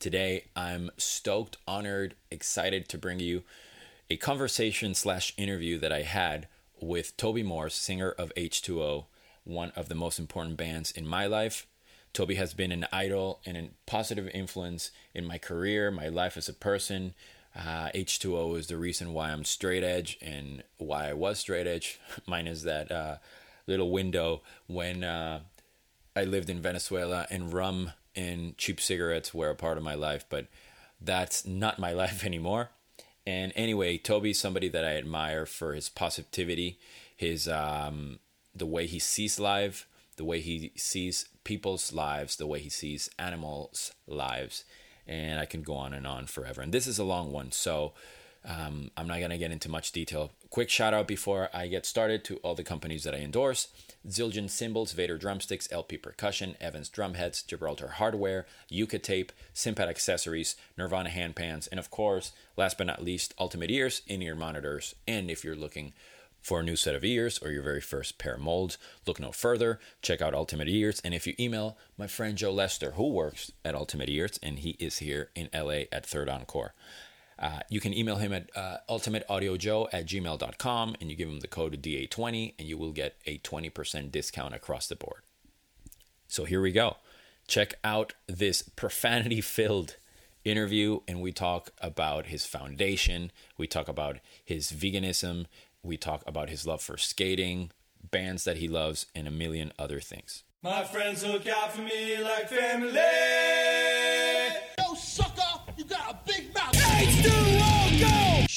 Today, I'm stoked, honored, excited to bring you a conversation slash interview that I had with Toby Morse, singer of H2O, one of the most important bands in my life. Toby has been an idol and a positive influence in my career, my life as a person. Uh, H2O is the reason why I'm straight edge and why I was straight edge, minus that uh, little window when uh, I lived in Venezuela and rum and cheap cigarettes were a part of my life, but that's not my life anymore. And anyway, Toby's somebody that I admire for his positivity, his um, the way he sees life, the way he sees people's lives, the way he sees animals' lives, and I can go on and on forever. And this is a long one, so um, I'm not gonna get into much detail. Quick shout out before I get started to all the companies that I endorse. Zildjian Cymbals, Vater Drumsticks, LP Percussion, Evans Drumheads, Gibraltar Hardware, Yuka Tape, Simpat Accessories, Nirvana Handpans, and of course, last but not least, Ultimate Ears, in-ear monitors. And if you're looking for a new set of ears or your very first pair of molds, look no further. Check out Ultimate Ears. And if you email my friend Joe Lester, who works at Ultimate Ears, and he is here in LA at Third Encore. Uh, you can email him at uh, ultimateaudiojoe at gmail.com and you give him the code DA20 and you will get a 20% discount across the board. So here we go. Check out this profanity filled interview and we talk about his foundation, we talk about his veganism, we talk about his love for skating, bands that he loves, and a million other things. My friends look out for me like family.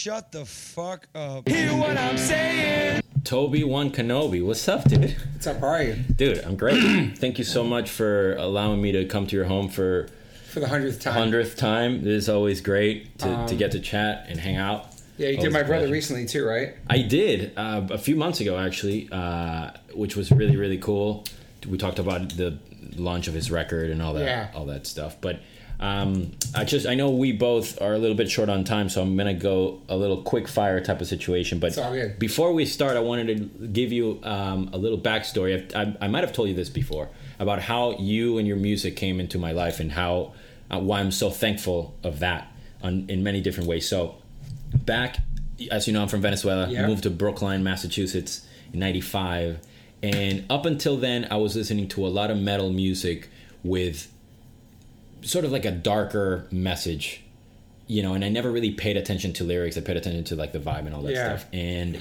Shut the fuck up. Hear what I'm saying? Toby One Kenobi, what's up, dude? What's up? How are you? Dude, I'm great. Thank you so much for allowing me to come to your home for For the hundredth time. hundredth time. It is always great to, Um, to get to chat and hang out. Yeah, you Always did my brother pleasure. recently too, right? I did uh, a few months ago, actually, uh, which was really really cool. We talked about the launch of his record and all that Yeah. all that stuff. But um, I just I know we both are a little bit short on time, so I'm gonna go a little quick fire type of situation. But It's all good. before we start, I wanted to give you um, a little backstory. I, I, I might have told you this before about how you and your music came into my life and how uh, why I'm so thankful of that on, in many different ways. So back, as you know, I'm from Venezuela. Yeah. Moved to Brookline, Massachusetts in '95, and up until then, I was listening to a lot of metal music with sort of like a darker message you know, and I never really paid attention to lyrics. I paid attention to like the vibe and all that Yeah. stuff. And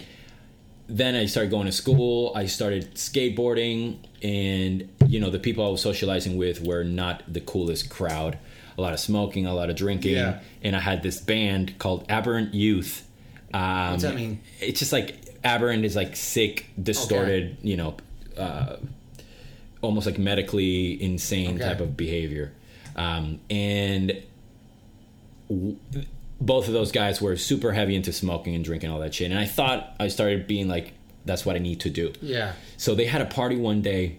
then I started going to school. I started skateboarding, and you know, the people I was socializing with were not the coolest crowd. A lot of smoking, a lot of drinking, Yeah. and I had this band called Aberrant Youth. Um, What's that mean? It's just like aberrant is like sick, distorted, you know, uh, almost like medically insane Okay. type of behavior. Um, and w- both of those guys were super heavy into smoking and drinking all that shit. And I thought I started being like, that's what I need to do. Yeah. So they had a party one day,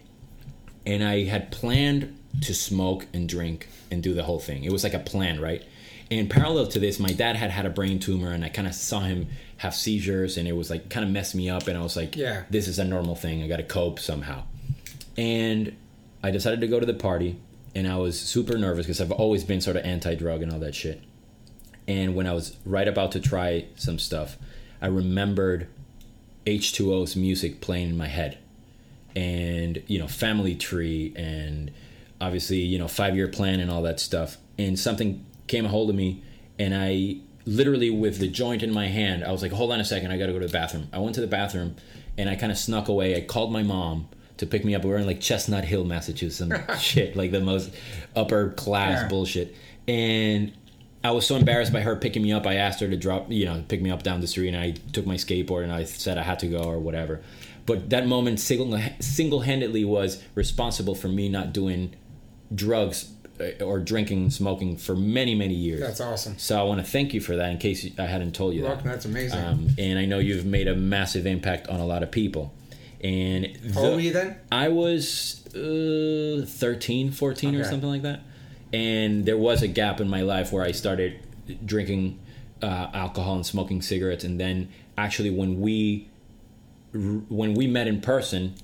and I had planned to smoke and drink and do the whole thing. It was like a plan, right? And parallel to this, my dad had had a brain tumor, and I kind of saw him have seizures, and it was like kind of messed me up. And I was like, Yeah. this is a normal thing. I got to cope somehow. And I decided to go to the party, and I was super nervous because I've always been sort of anti drug and all that shit. And when I was right about to try some stuff, I remembered H2O's music playing in my head. And, you know, Family Tree and obviously, you know, five year plan and all that stuff. And something came a hold of me and I literally with the joint in my hand, I was like, hold on a second, I gotta go to the bathroom. I went to the bathroom and I kind of snuck away. I called my mom to pick me up. We were in like Chestnut Hill, Massachusetts, and shit, like the most upper class Yeah. bullshit. And I was so embarrassed by her picking me up. I asked her to drop, you know, pick me up down the street, and I took my skateboard and I said I had to go or whatever. But that moment single single handedly was responsible for me not doing drugs uh, or drinking, smoking for many, many years. That's awesome. So I want to thank you for that. In case I hadn't told you You're that. That's amazing. Um, and I know you've made a massive impact on a lot of people. And How old were you then? I was uh, 13, 14 or something like that. And there was a gap in my life where I started drinking uh, alcohol and smoking cigarettes. And then actually, when we when we met in person,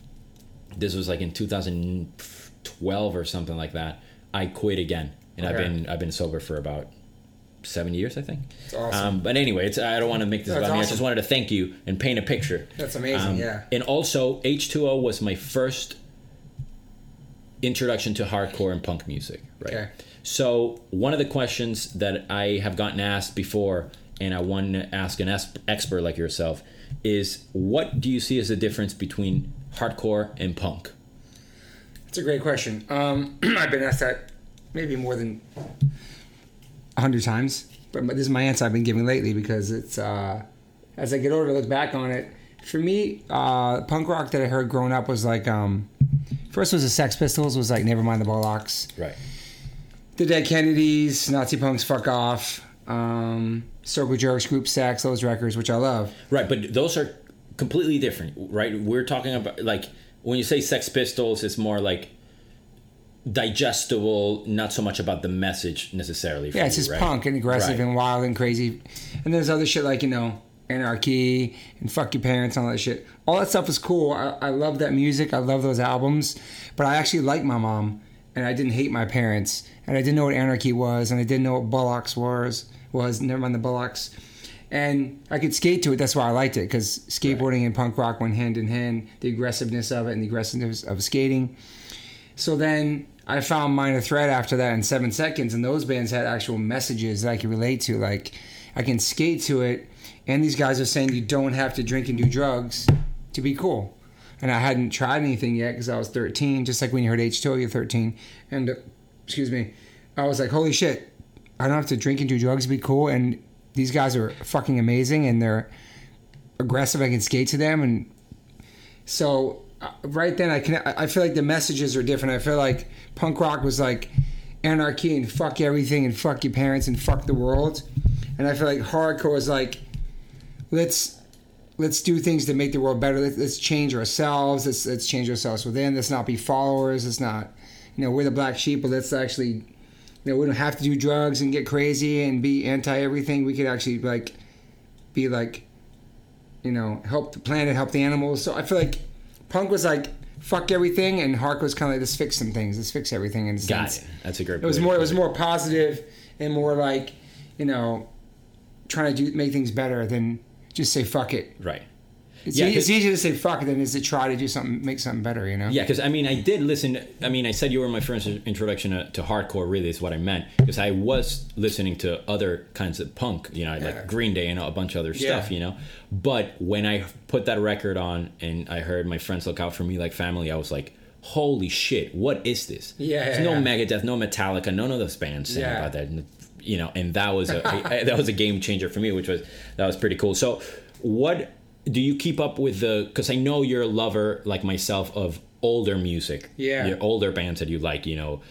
this was like in 2012 or something like that. I quit again, and I've been I've been sober for about seven years, I think. That's awesome. Um, but anyway, it's, I don't want to make this about me. I just wanted to thank you and paint a picture. That's amazing, yeah. Um, And also, H2O was my first introduction to hardcore and punk music, right? Okay. So, one of the questions that I have gotten asked before, and I want to ask an expert like yourself, is what do you see as the difference between hardcore and punk? That's a great question. Um, I've been asked that maybe more than a hundred times, but this is my answer I've been giving lately because it's uh, as I get older, I look back on it. For me, uh, punk rock that I heard growing up was like um, first was the Sex Pistols, was like Nevermind the Bollocks, Right. the Dead Kennedys, Nazi Punks, Fuck Off, um, Circle Jerks, Group Sex, those records, which I love. Right, but those are completely different, right? We're talking about like when you say Sex Pistols, it's more like digestible, not so much about the message necessarily. For Yeah, it's you, just right? punk and aggressive Right. and wild and crazy. And there's other shit like, you know, anarchy and fuck your parents and all that shit. All that stuff is cool. I, I love that music. I love those albums. But I actually like my mom and I didn't hate my parents. And I didn't know what anarchy was and I didn't know what Bollocks was. Was never mind the Bollocks. And I could skate to it. That's why I liked it because skateboarding and punk rock went hand in hand. The aggressiveness of it and the aggressiveness of skating. So then I found Minor Threat after that in seven seconds, and those bands had actual messages that I could relate to. Like, I can skate to it, and these guys are saying you don't have to drink and do drugs to be cool. And I hadn't tried anything yet because I was 13, just like when you heard H2O, you're 13. And, uh, excuse me, I was like, holy shit, I don't have to drink and do drugs to be cool. And these guys are fucking amazing, and they're aggressive. I can skate to them, and so right then I can I feel like the messages are different. I feel like punk rock was like anarchy and fuck everything and fuck your parents and fuck the world, and I feel like hardcore is like let's let's do things to make the world better. Let's, let's change ourselves. Let's let's change ourselves within. Let's not be followers. Let's not you know we're the black sheep, but let's actually you know we don't have to do drugs and get crazy and be anti everything. We could actually like be like you know, help the planet, help the animals. So I feel like punk was like fuck everything, and hardcore was kind of like let's fix some things, let's fix everything. In a Got sense. it. That's a great. It was more. It was more positive and more like, you know, trying to do make things better than just say fuck it. right. It's, Yeah, e- it's easier to say fuck than is to try to do something, make something better. You know. Yeah, because I mean, I did listen. I mean, I said you were my first introduction to, to hardcore. Really, is what I meant because I was listening to other kinds of punk. You know, Yeah. like Green Day and a bunch of other Yeah. stuff. You know, but when I put that record on and I heard my friends look out for me like family, I was like, "Holy shit! What is this?" Yeah, There's yeah, no yeah. Megadeth, no Metallica, none of those bands saying Yeah. about that. You know, and that was a, a- that was a game changer for me, which was that was pretty cool. So, what do you keep up with the? Because I know you're a lover like myself of older music. Yeah. Your older bands that you like, you know,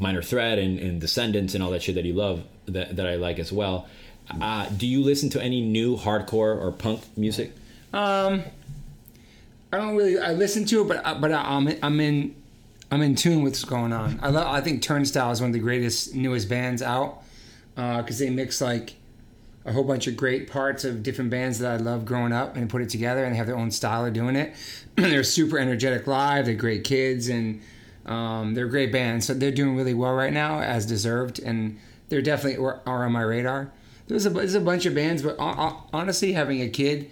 Minor Threat and, and Descendents and all that shit that you love that, that I like as well. Uh, do you listen to any new hardcore or punk music? Um, I don't really. I listen to it, but I- but I'm I'm in I'm in tune with what's going on. I love. I think Turnstile is one of the greatest newest bands out because they mix like a whole bunch of great parts of different bands that I loved growing up and put it together and they have their own style of doing it. they're super energetic live. They're great kids and um, they're a great bands. So they're doing really well right now, as deserved, and they're definitely are on my radar. There's a there's a bunch of bands, but hon- hon- honestly, having a kid,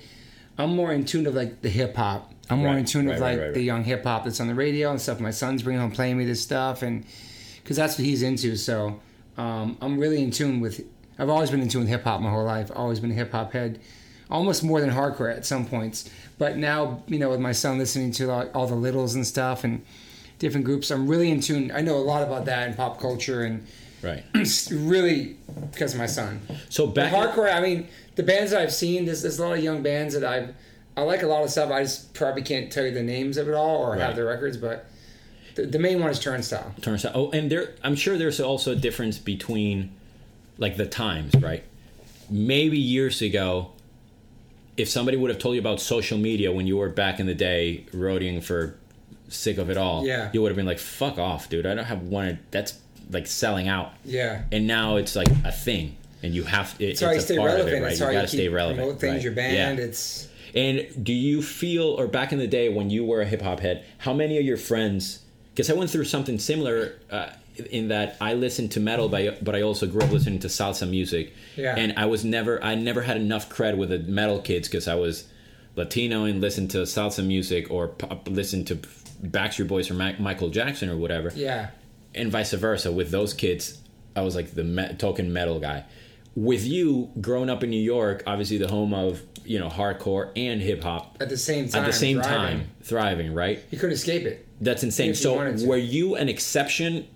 I'm more in tune of like the hip hop. I'm more Right, in tune right, of like right, the young hip hop that's on the radio and stuff. My son's bringing home playing me this stuff, and because that's what he's into. So um, I'm really in tune with. I've always been in tune with hip hop my whole life. Always been a hip hop head, almost more than hardcore at some points. But now, you know, with my son listening to like, all the littles and stuff and different groups, I'm really in tune. I know a lot about that and pop culture and Right. really because of my son. So back hardcore, I mean, the bands that I've seen, there's, there's a lot of young bands that I've. I like a lot of stuff. I just probably can't tell you the names of it all or Right. have the records, but The, the main one is Turnstile. Turnstile. Oh, and there, I'm sure there's also a difference between, like the times, right? Maybe years ago, if somebody would have told you about social media when you were back in the day roading for sick of it all, Yeah. you would have been like, "Fuck off, dude! I don't have one. That's like selling out." Yeah. And now it's like a thing, and you have it, It's it's a stay part of relevant. it, right? It's you gotta stay relevant. promote things, right? your band. Yeah. It's And do you feel, or back in the day when you were a hip hop head, how many of your friends? Because I went through something similar uh, in that I listened to metal, but but I also grew up listening to salsa music. Yeah. And I was never, I never had enough cred with the metal kids because I was Latino and listened to salsa music or pop, uh, listened to Backstreet Boys or Ma- Michael Jackson or whatever yeah. and vice versa with those kids i was like the me- token metal guy with you growing up in new york obviously the home of you know hardcore and hip-hop At the same time. at the same thriving. time thriving right You couldn't escape it. that's insane so were you an exception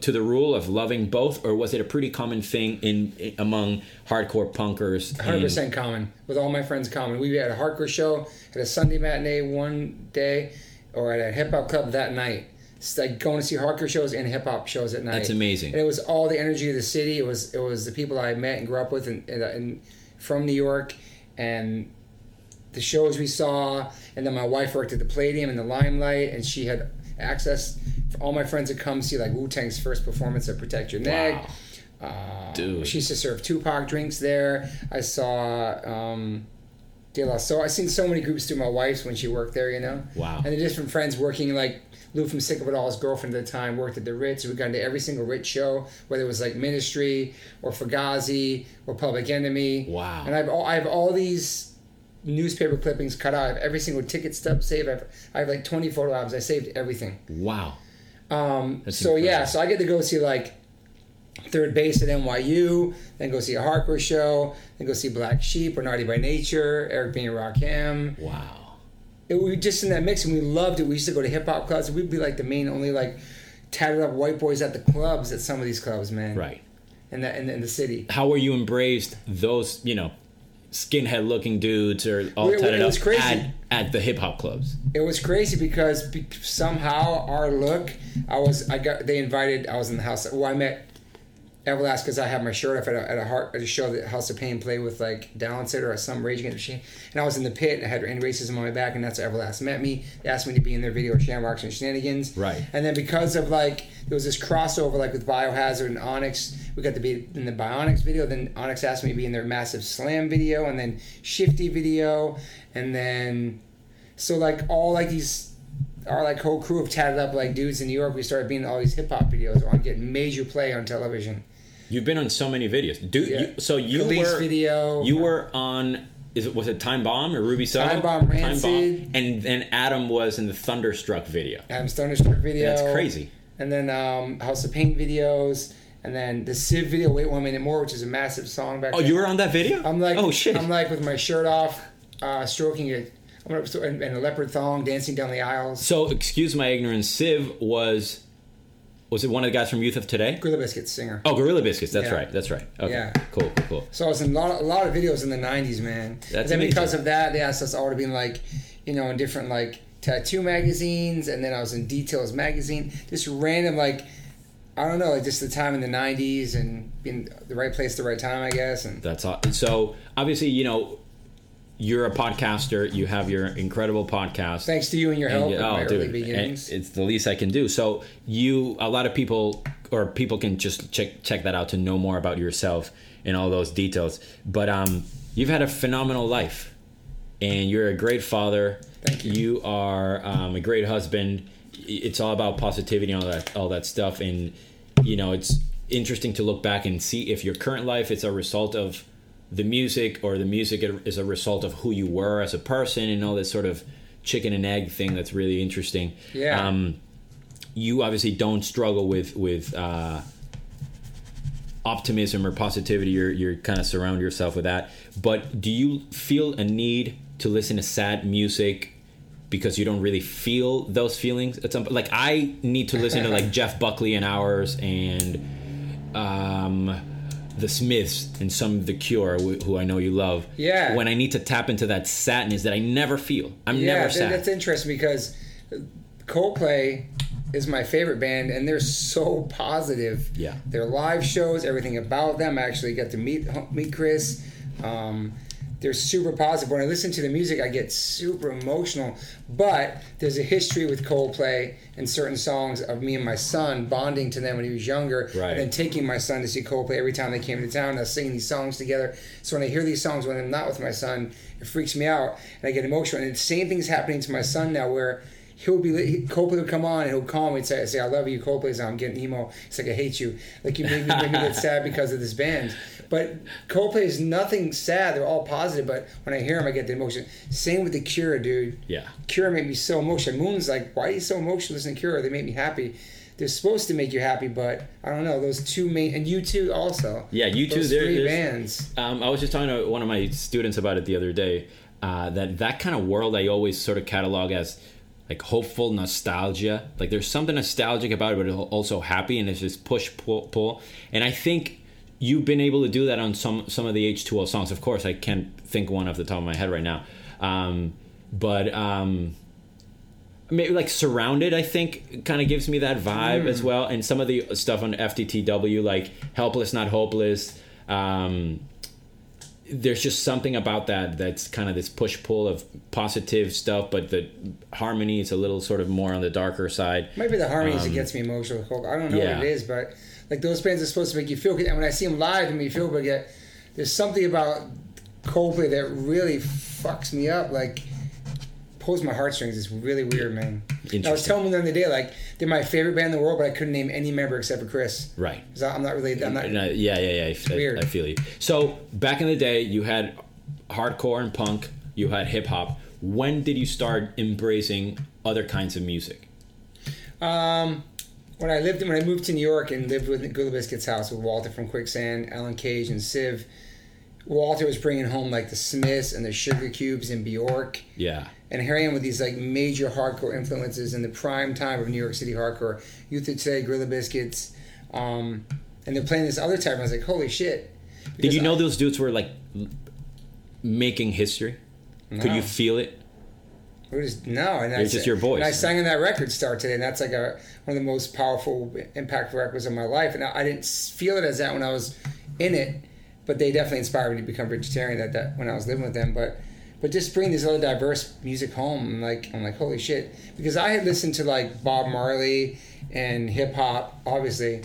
to the rule of loving both or was it a pretty common thing in, in among hardcore punkers Hundred percent common with all my friends. Common. We had a hardcore show at a Sunday matinee one day, or at a hip hop club that night. It's like going to see hardcore shows and hip hop shows at night. That's amazing. And it was all the energy of the city. It was it was the people I met and grew up with, and, and, and from New York, and the shows we saw. And then my wife worked at the Palladium and the Limelight, and she had access for all my friends to come see like Wu Tang's first performance of Protect Your Neck. wow. dude She used to serve Tupac drinks there. I saw um, De La Soul. I've seen so many groups through my wife's when she worked there. You know. Wow. And the different friends working like. Lou from Sick of It All, his girlfriend at the time, worked at the Ritz. We got into every single Ritz show, whether it was like Ministry or Fugazi or Public Enemy. Wow. And I have all, I have all these newspaper clippings cut out. I have every single ticket stub saved. I have, I have like 20 photo albums. I saved everything. wow Um, That's so yeah, so I get to go see like 3rd Bass at NYU, then go see a hardcore show, then go see Black Sheep or Naughty by Nature, Eric B. and Rakim. wow It, we were just in that mix and we loved it. We used to go to hip hop clubs. We'd be like the main only like tatted up white boys at the clubs at some of these clubs, man. right In the in, the- in the city. how were you embraced those you know skinhead looking dudes or all It- it was up crazy. at, at the hip hop clubs It was crazy because somehow our look, I was, I got, they invited, I was in the house. Well, I met Everlast because I had my shirt off at a, at a heart at a show that House of Pain played with like Downset or some Rage Against the Machine, and I was in the pit. and I had any racism on my back, and that's how Everlast met me. They asked me to be in their video Shamrocks and Shenanigans. Right. And then because of like there was this crossover like with Biohazard and Onyx, we got to be in the Bionyx video. Then Onyx asked me to be in their Massive Slam video, and then Shifty video, and then so like all like these our like whole crew of tatted up like dudes in New York, we started being all these hip hop videos on getting major play on television. you've been on so many videos dude Yeah. you, so you Police were video. you were on is it was it time bomb or ruby Soho? Time Bomb, Rancid. and then adam was in the thunderstruck video Adam's Thunderstruck video. that's crazy And then um, House of Pain videos, and then the Civ video, Wait One Minute More, which is a massive song back oh then. you were on that video I'm like, oh shit I'm like with my shirt off, uh, stroking gonna, and, and a leopard thong, dancing down the aisles. so excuse my ignorance Civ was was it one of the guys from youth of today Gorilla Biscuits singer. oh gorilla biscuits that's Yeah. right that's right okay Yeah. cool cool cool So I was in a lot, a lot of videos in the '90s, man. That's and then amazing. because of that, they asked us all to be in like, you know, in different like tattoo magazines, and then I was in Details magazine. Just random like, I don't know, like just the time in the '90s and being the right place, the right time, I guess. And That's all. So obviously, you know, you're a podcaster. You have your incredible podcast. thanks to you and your And help oh, early dude, beginnings. it's the least I can do. So you, a lot of people, or people can just check check that out to know more about yourself and all those details. But um, you've had a phenomenal life, and you're a great father. Thank you. You are um, a great husband. It's all about positivity and all that all that stuff. And you know, it's interesting to look back and see if your current life is a result of the music or the music is a result of who you were as a person and all this sort of chicken and egg thing that's really interesting. Yeah. Um, you obviously don't struggle with with uh, optimism or positivity. You're you're kind of surround yourself with that. But do you feel a need to listen to sad music because you don't really feel those feelings at some like I need to listen to like Jeff Buckley and ours and um the Smiths and some of the Cure, who I know you love. Yeah. When I need to tap into that sadness that I never feel. I'm yeah, never sad. that's interesting because Coldplay is my favorite band, and they're so positive. Yeah. Their live shows, everything about them. I actually got to meet meet Chris. Um, they're super positive. When I listen to the music, I get super emotional. But there's a history with Coldplay and certain songs of me and my son bonding to them when he was younger, Right. and then taking my son to see Coldplay every time they came to town. And us singing these songs together. So when I hear these songs when I'm not with my son, it freaks me out, and I get emotional. And the same thing's happening to my son now, where he'll be he- Coldplay would come on and he'll call me and say, say I love you, Coldplay's on. I'm getting emo. It's like I hate you. Like you made me, make me get sad because of this band. But Coldplay is nothing sad. They're all positive. But when I hear them, I get the emotion. Same with the Cure, dude. Yeah. Cure made me so emotional. Moon's like, why are you so emotional listening to Cure? They made me happy. They're supposed to make you happy, but I don't know. Those two main and U2 also. Yeah, U2. There, three bands. Um, I was just talking to one of my students about it the other day. Uh, that that kind of world I always sort of catalog as like hopeful nostalgia. Like there's something nostalgic about it, but also happy, and it's just push pull pull. And I think you've been able to do that on some some of the H2O songs. Of course, I can't think one off the top of my head right now, um, but. Um, maybe like surrounded i think kind of gives me that vibe as well and some of the stuff on fttw like helpless not hopeless um there's just something about that that's kind of this push pull of positive stuff but the harmony is a little sort of more on the darker side Maybe the harmony Um, gets me emotional. I don't know yeah. what it is, but like those bands are supposed to make you feel good. And when I see them live, they make me feel good. Yet there's something about Coldplay that really fucks me up. Like pulls my heartstrings. It's really weird, man. I was telling them the other day, like they're my favorite band in the world, but I couldn't name any member except for Chris. right I- I'm not really. I'm not. No, yeah yeah yeah I, weird. I feel you so back in the day you had hardcore and punk you had hip-hop when did you start embracing other kinds of music Um, when I lived when I moved to New York and lived with Gorilla Biscuit's house with Walter from Quicksand, Alan Cage, and Civ. Walter was bringing home like the Smiths and the Sugar Cubes and Bjork. yeah And here I am with these like major hardcore influences in the prime time of New York City hardcore. Youth of Today, Gorilla Biscuits, um, and they're playing this other type. And I was like, holy shit! Did you know I- those dudes were like making history? Could you feel it? It was no, and I It's just your voice. And I sang in that record Start Today, and that's like a one of the most powerful, impactful records of my life. And I, I didn't feel it as that when I was in it, but they definitely inspired me to become vegetarian. That, that when I was living with them, but but just bring this other diverse music home. I'm like I'm like holy shit, because I had listened to like Bob Marley and hip hop, obviously,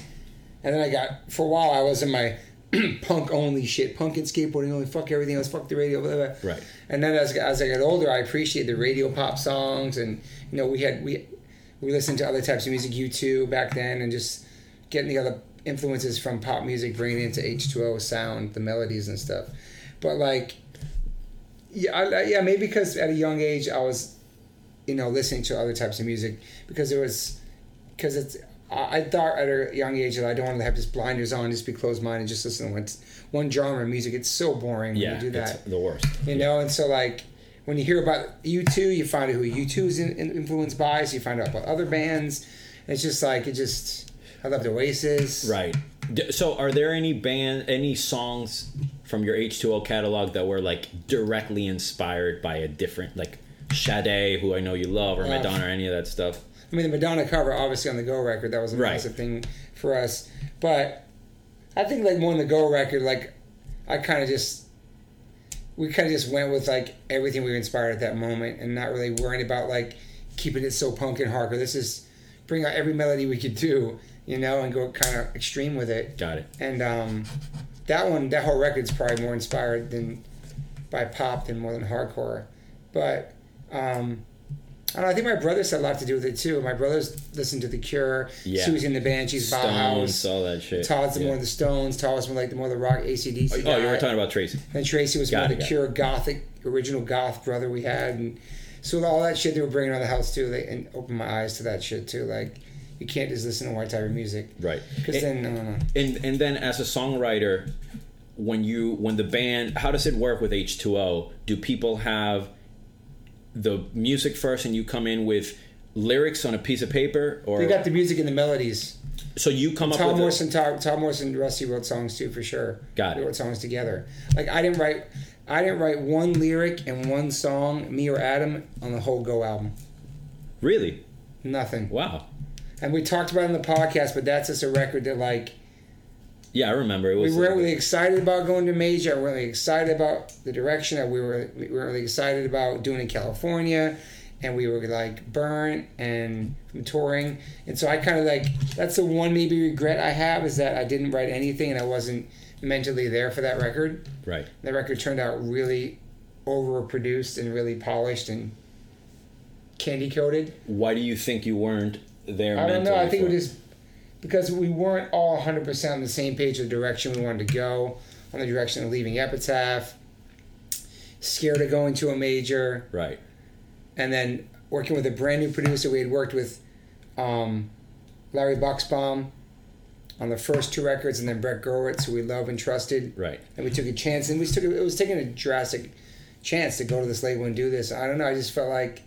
and then I got for a while I was in my punk only shit, punk and skateboarding only, fuck everything else, fuck the radio, blah, blah, blah. Right. And then as, as I got older, I appreciated the radio pop songs, and you know we had we we listened to other types of music, U2 back then, and just getting the other influences from pop music, bringing it into H two O sound, the melodies and stuff. But like, yeah, I, I- yeah, maybe because at a young age I was, you know, listening to other types of music because it was because it's. I I thought at a young age that I don't want to have just blinders on, just be closed minded, just listen to one, one genre of music. It's so boring when Yeah, you do that it's the worst. you know and so like when you hear about u2 you find out who u2 is in, in- influenced by so you find out about other bands it's just like it just i loved oasis Right. So, are there any band, any songs from your H2O catalog that were like directly inspired by a different, like Sade, who I know you love, or Uh, Madonna, or any of that stuff? i mean the madonna cover obviously on the go record that was a Right. massive thing for us but i think like more on the go record like i kind of just we kind of just went with like everything we were inspired at that moment and not really worrying about like keeping it so punk and hardcore this is bring out every melody we could do you know and go kind of extreme with it Got it. And um, that one, that whole record's probably more inspired than by pop than more than hardcore. But um, I don't know. I think my brothers had a lot to do with it too. My brothers listened to The Cure, Yeah. Siouxsie and the Banshees, Stones, Bauhaus. all that shit. Todd's the Yeah. more the Stones. Todd's more like the more the rock ACDC. Oh, guy. you were talking about Tracy. And Tracy was Got more it, the got it. Cure gothic, original goth brother we had, and so all that shit they were bringing on the house too. They and opened my eyes to that shit too. Like you can't just listen to white tiger music Right. because And- then I don't know. and and then as a songwriter when you when the band how does it work with h2o do people have the music first and you come in with lyrics on a piece of paper or They got the music and the melodies. so you come up Tom with Morrison, Tom, Tom Morrison, and Rusty wrote songs too for sure. Got it. wrote songs together. Like I didn't write, I didn't write one lyric and one song, me or Adam, on the whole Go album. really Nothing. wow And we talked about it on the podcast, but that's just a record that like Yeah, I remember. It we weren't really excited about going to major. I weren't really excited about the direction. that We were we weren't really excited about doing in California, and we were like burnt and from touring. And so I kind of like that's the one maybe regret I have is that I didn't write anything and I wasn't mentally there for that record. right. That record turned out really overproduced and really polished and candy coated. Why do you think you weren't there? I don't know. I think for- it was because we weren't all 100% on the same page of the direction we wanted to go, on the direction of leaving Epitaph, scared of going to a major, right. and then working with a brand new producer. We had worked with um, Larry Buxbaum on the first two records, and then Brett Gurewitz, who we love and trusted. Right. And we took a chance, and we took it was taking a drastic chance to go to this label and do this. I don't know. I just felt like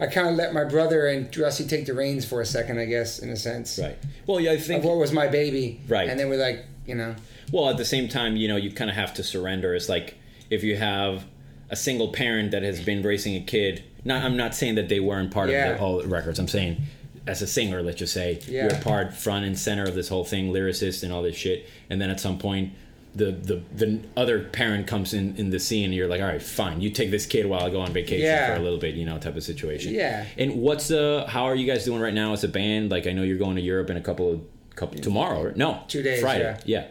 I kind of let my brother and Rusty take the reins for a second, I guess, in a sense Right. Well, yeah, I of think. what was my baby. Right. And then we're like, you know, Well, at the same time, you know, you kind of have to surrender. It's like if you have a single parent that has been raising a kid. Not, I'm not saying that they weren't part Yeah. of the whole records. I'm saying, as a singer, let's just say Yeah. you're part front and center of this whole thing, lyricist and all this shit. And then at some point, the the the other parent comes in in the scene, and you're like, all right, fine, you take this kid while I go on vacation Yeah. for a little bit, you know, type of situation. Yeah. And what's the? How are you guys doing right now as a band? Like, I know you're going to Europe in a couple of couple tomorrow. Right? No, Two days, Friday. yeah.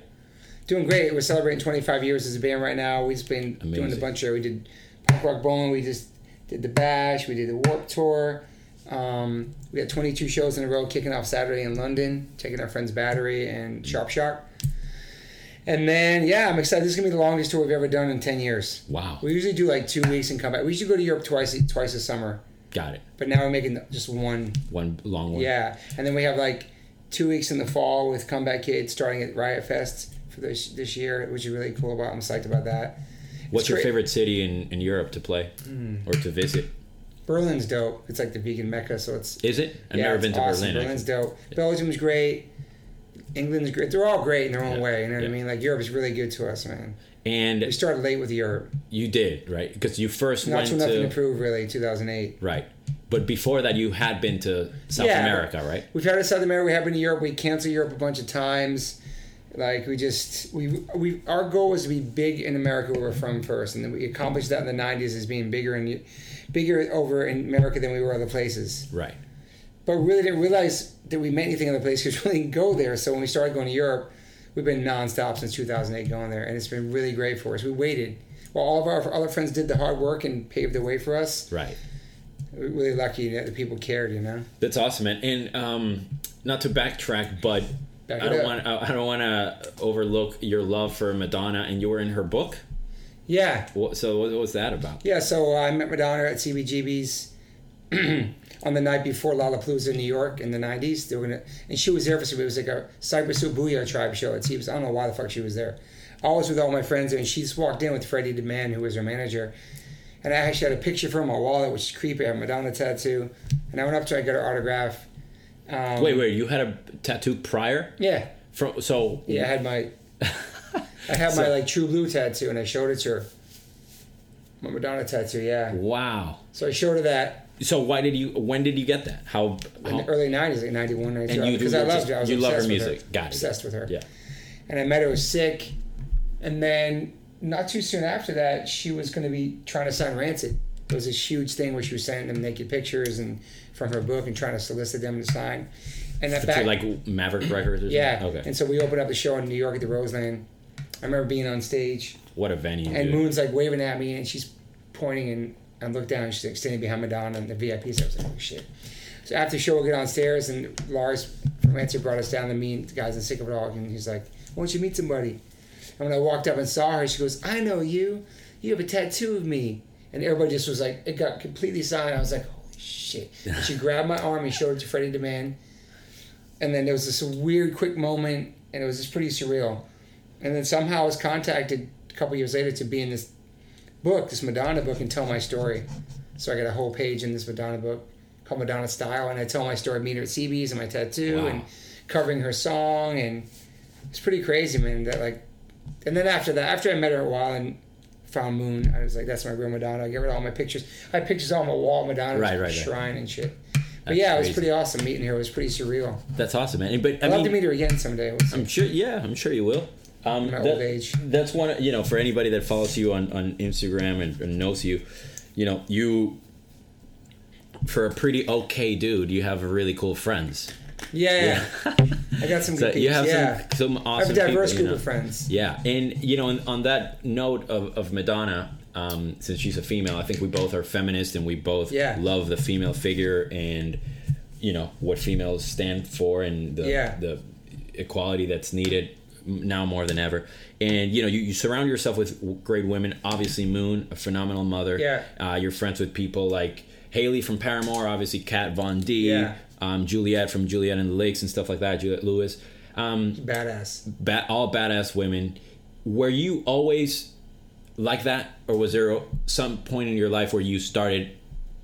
doing great. We're celebrating 25 years as a band right now. We've been doing a bunch of. We did punk rock bowling. We just did the bash. We did the Warped Tour. Um, we got 22 shows in a row, kicking off Saturday in London, taking our friends Battery and Sharp Shock. And then, yeah, I'm excited. This is gonna be the longest tour we've ever done in 10 years. Wow. We usually do like two weeks and come back. We usually go to Europe twice twice a summer, Got it. but now we're making just one One long one. Yeah, and then we have like two weeks in the fall with Comeback Kids starting at Riot Fest for this this year, which is really cool. About I'm psyched about that. What's It's your great. favorite city in, in Europe to play hmm. or to visit? Berlin's dope. It's like the vegan mecca, so it's Is it? I've yeah, never been to awesome. Berlin. Berlin's dope. Belgium's great. England's great. They're all great in their own Yeah, way. You know what yeah. I mean? Like Europe is really good to us, man. And We started late with Europe. you did right because you first Not went too nothing to to prove, really. 2008. right, but before that you had been to South Yeah. America, right? We've had to South America. We have been to Europe. We canceled Europe a bunch of times. Like we just we we our goal was to be big in America where we're from first, and then we accomplished that in the '90s as being bigger and bigger over in America than we were other places. Right. But really didn't realize that we meant anything other places because we didn't go there. So when we started going to Europe, we've been nonstop since 2008 going there, and it's been really great for us. We waited while all of our other friends did the hard work and paved the way for us. Right. We're really lucky that the people cared, you know. That's awesome, man. And um, not to backtrack, but Back I it don't want I don't want to overlook your love for Madonna, and you were in her book. Yeah, so what was that about? Yeah, so I met Madonna at CBGB's on the night before Lollapalooza in New York in the '90s. They were gonna, and she was there for some. It was like a Cypress Booyah Tribe show at CBGB's. I don't know why the fuck she was there. I was with all my friends, and she just walked in with Freddie DeMann, who was her manager. And I actually had a picture from my wallet, which is creepy. I had a Madonna tattoo, and I went up to her, I got her autograph. Um, Wait, wait, you had a tattoo prior Yeah, from so yeah. I had my, I had my like True Blue tattoo, and I showed it to her. My Madonna tattoo, yeah. Wow. So I showed her that. So why did you? When did you get that? How? in the early '90s, like '91, '92. And you because I loved her. I was you love her music. Got it. Obsessed with her. yeah. And I met her. Was sick, and then not too soon after that, she was going to be trying to sign Rancid. It was this huge thing where she was sending them naked pictures and from her book and trying to solicit them to sign. And that back, like Maverick Records or something? yeah. Okay. And so we opened up the show in New York at the Roseland. I remember being on stage what a venue. and dude. Moon's like waving at me, and she's pointing, and I look down, and she's like standing behind Madonna and the VIP. So I was like, oh shit. So after the show, we get downstairs, and Lars from Rancid brought us down to meet the guys in Sick of It All, and he's like, why don't you meet somebody? And when I walked up and saw her, she goes, I know you. You have a tattoo of me. And everybody just was like, it got completely silent. I was like, holy shit. And she grabbed my arm and showed it to Freddie DeMann. And then there was this weird, quick moment, and it was just pretty surreal. And then somehow I was contacted a couple years later to be in this book, this Madonna book, and tell my story. So I got a whole page in this Madonna book called Madonna Style, and I tell my story, meet her at CB's and my tattoo, Wow. and covering her song, and it's pretty crazy, man. That like, and then after that, after I met her a while and found Moon, I was like, that's my real Madonna. I gave her all my pictures. I had pictures on my wall, Madonna, Right, right, right. shrine and shit. But yeah, it was pretty awesome meeting her. It was pretty surreal. That's awesome, man. But I I'd love to meet her again someday. I'm sure. Yeah, I'm sure you will. Um, my that- old age. That's one. You know, for anybody that follows you on on Instagram and, and knows you, you know, you for a pretty okay dude, you have really cool friends. Yeah, yeah. I got some So you have yeah. some, some I have a diverse people, you group know. of friends. Yeah, and you know, on, on that note of, of Madonna, um, since she's a female, I think we both are feminist and we both Yeah. love the female figure and you know what females stand for and the the equality that's needed now more than ever. And you know, you, you surround yourself with great women. Obviously, Moon, a phenomenal mother. Yeah. Uh, you're friends with people like Hayley from Paramore, obviously Kat Von D, Yeah. um, Juliette from Juliette and the Lakes and stuff like that. Juliette Lewis. Um, Badass. ba- all badass women. Were you always like that, or was there some point in your life where you started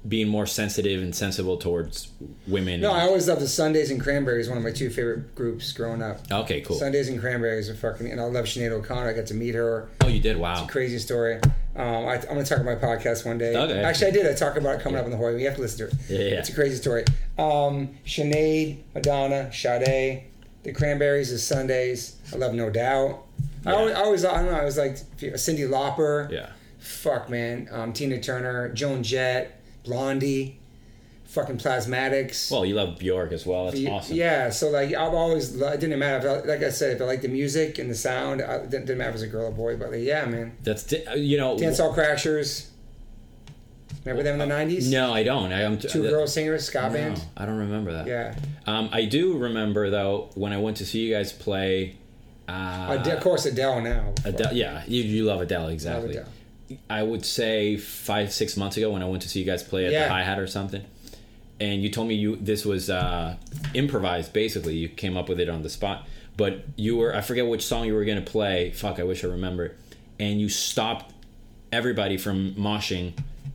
being more sensitive and sensible towards women? No, I always loved the Sundays and Cranberries. One of my two favorite groups growing up. okay, cool. Sundays and Cranberries are fucking, and I love Sinead O'Connor. I got to meet her. oh, you did. Wow. It's a crazy story. Um, I, I'm going to talk about my podcast one day. Okay. Actually, I did. I talk about it coming up in the Hawaii. We have to listen to it. Yeah, yeah. It's a crazy story. Um, Sinead, Madonna, Sade, the Cranberries, the Sundays. I love No Doubt. I, always, I always, I don't know. I was like Cyndi Lauper. Yeah. Fuck, man. Um, Tina Turner, Joan Jett, Blondie, fucking Plasmatics. Well, you love Bjork as well. That's awesome. Yeah, so like I've always it didn't matter. If I, like I said, if I like the music and the sound, I, it didn't, matter if it was a girl or boy. But like, yeah, man, That's di- uh, you know. Dance Hall Crashers. Remember them in the nineties? No, I don't. I am Two that- girl singers, ska No, band. I don't remember that. Yeah, Um, I do remember though when I went to see you guys play. Uh, of course Adele now. Adele, yeah, you, you love Adele exactly. Adele. I would say five six months ago when I went to see you guys play at Yeah. the Hi Hat or something, and you told me you this was uh, improvised. Basically, you came up with it on the spot. But you were I forget which song you were gonna play. Fuck, I wish I remember. And you stopped everybody from moshing,